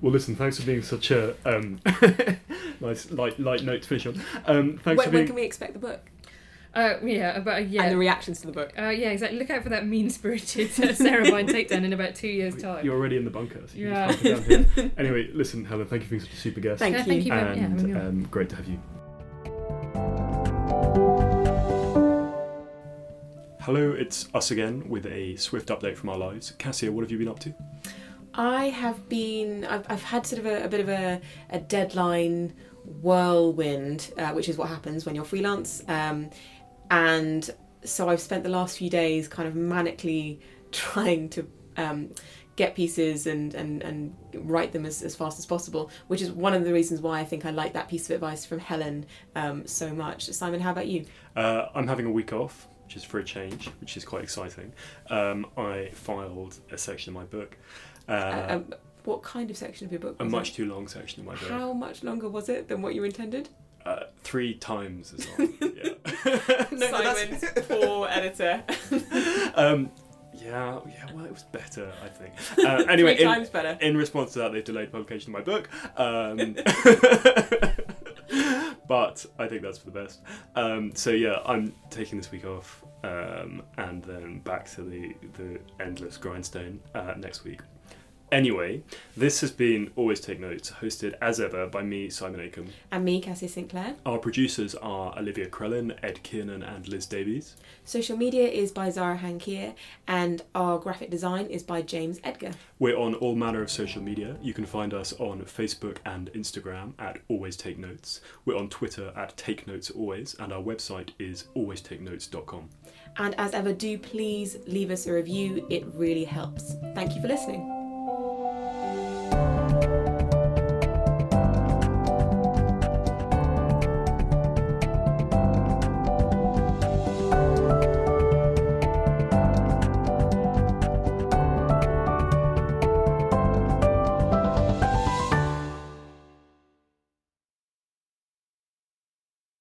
A: well listen thanks for being such a um, nice light light note to finish on um, thanks
B: When,
A: for
B: when can we expect the book
C: Uh, yeah, about a year.
B: and the reactions to the book?
C: Uh, yeah, exactly. Look out for that mean-spirited uh, Sarah Vine takedown in about two years' time.
A: You're already in the bunker. So you can
C: Yeah.
A: just down here. anyway, listen, Helen, thank you for being such a super guest.
B: Thank
C: Yeah,
B: you.
C: thank you. very- yeah,
A: and
C: having me on.
A: um, great to have you. Hello, it's us again with a swift update from our lives. Cassia, what have you been up to?
B: I have been. I've, I've had sort of a, a bit of a, a deadline whirlwind, uh, which is what happens when you're freelance. Um, and so I've spent the last few days kind of manically trying to um, get pieces and, and, and write them as, as fast as possible, which is one of the reasons why I think I like that piece of advice from Helen um, so much. Simon, how about you?
A: Uh, I'm having a week off. Which is for a change, which is quite exciting, um, I filed a section of my book. Uh,
B: Uh, um, what kind of section of your book?
A: a much
B: it?
A: too long section of my book.
B: How much longer was it than what you intended?
A: Uh, three times as long. yeah. No, no, that's-
B: Simon's poor editor.
A: um, yeah, yeah. Well, it was better, I think. Uh, anyway,
B: Three
A: in,
B: times better.
A: in response to that, they've delayed publication of my book. Um, but I think that's for the best. Um, so yeah, I'm taking this week off, um, and then back to the the endless grindstone uh, next week. Anyway, this has been Always Take Notes, hosted as ever by me, Simon Akam.
B: And me, Cassie Sinclair.
A: Our producers are Olivia Crellin, Ed Kiernan, and Liz Davies.
B: Social media is by Zara Hankier, and our graphic design is by James Edgar.
A: We're on all manner of social media. You can find us on Facebook and Instagram at Always Take Notes. We're on Twitter at Take Notes Always, and our website is alwaystakenotes.com.
B: And as ever, do please leave us a review, it really helps. Thank you for listening.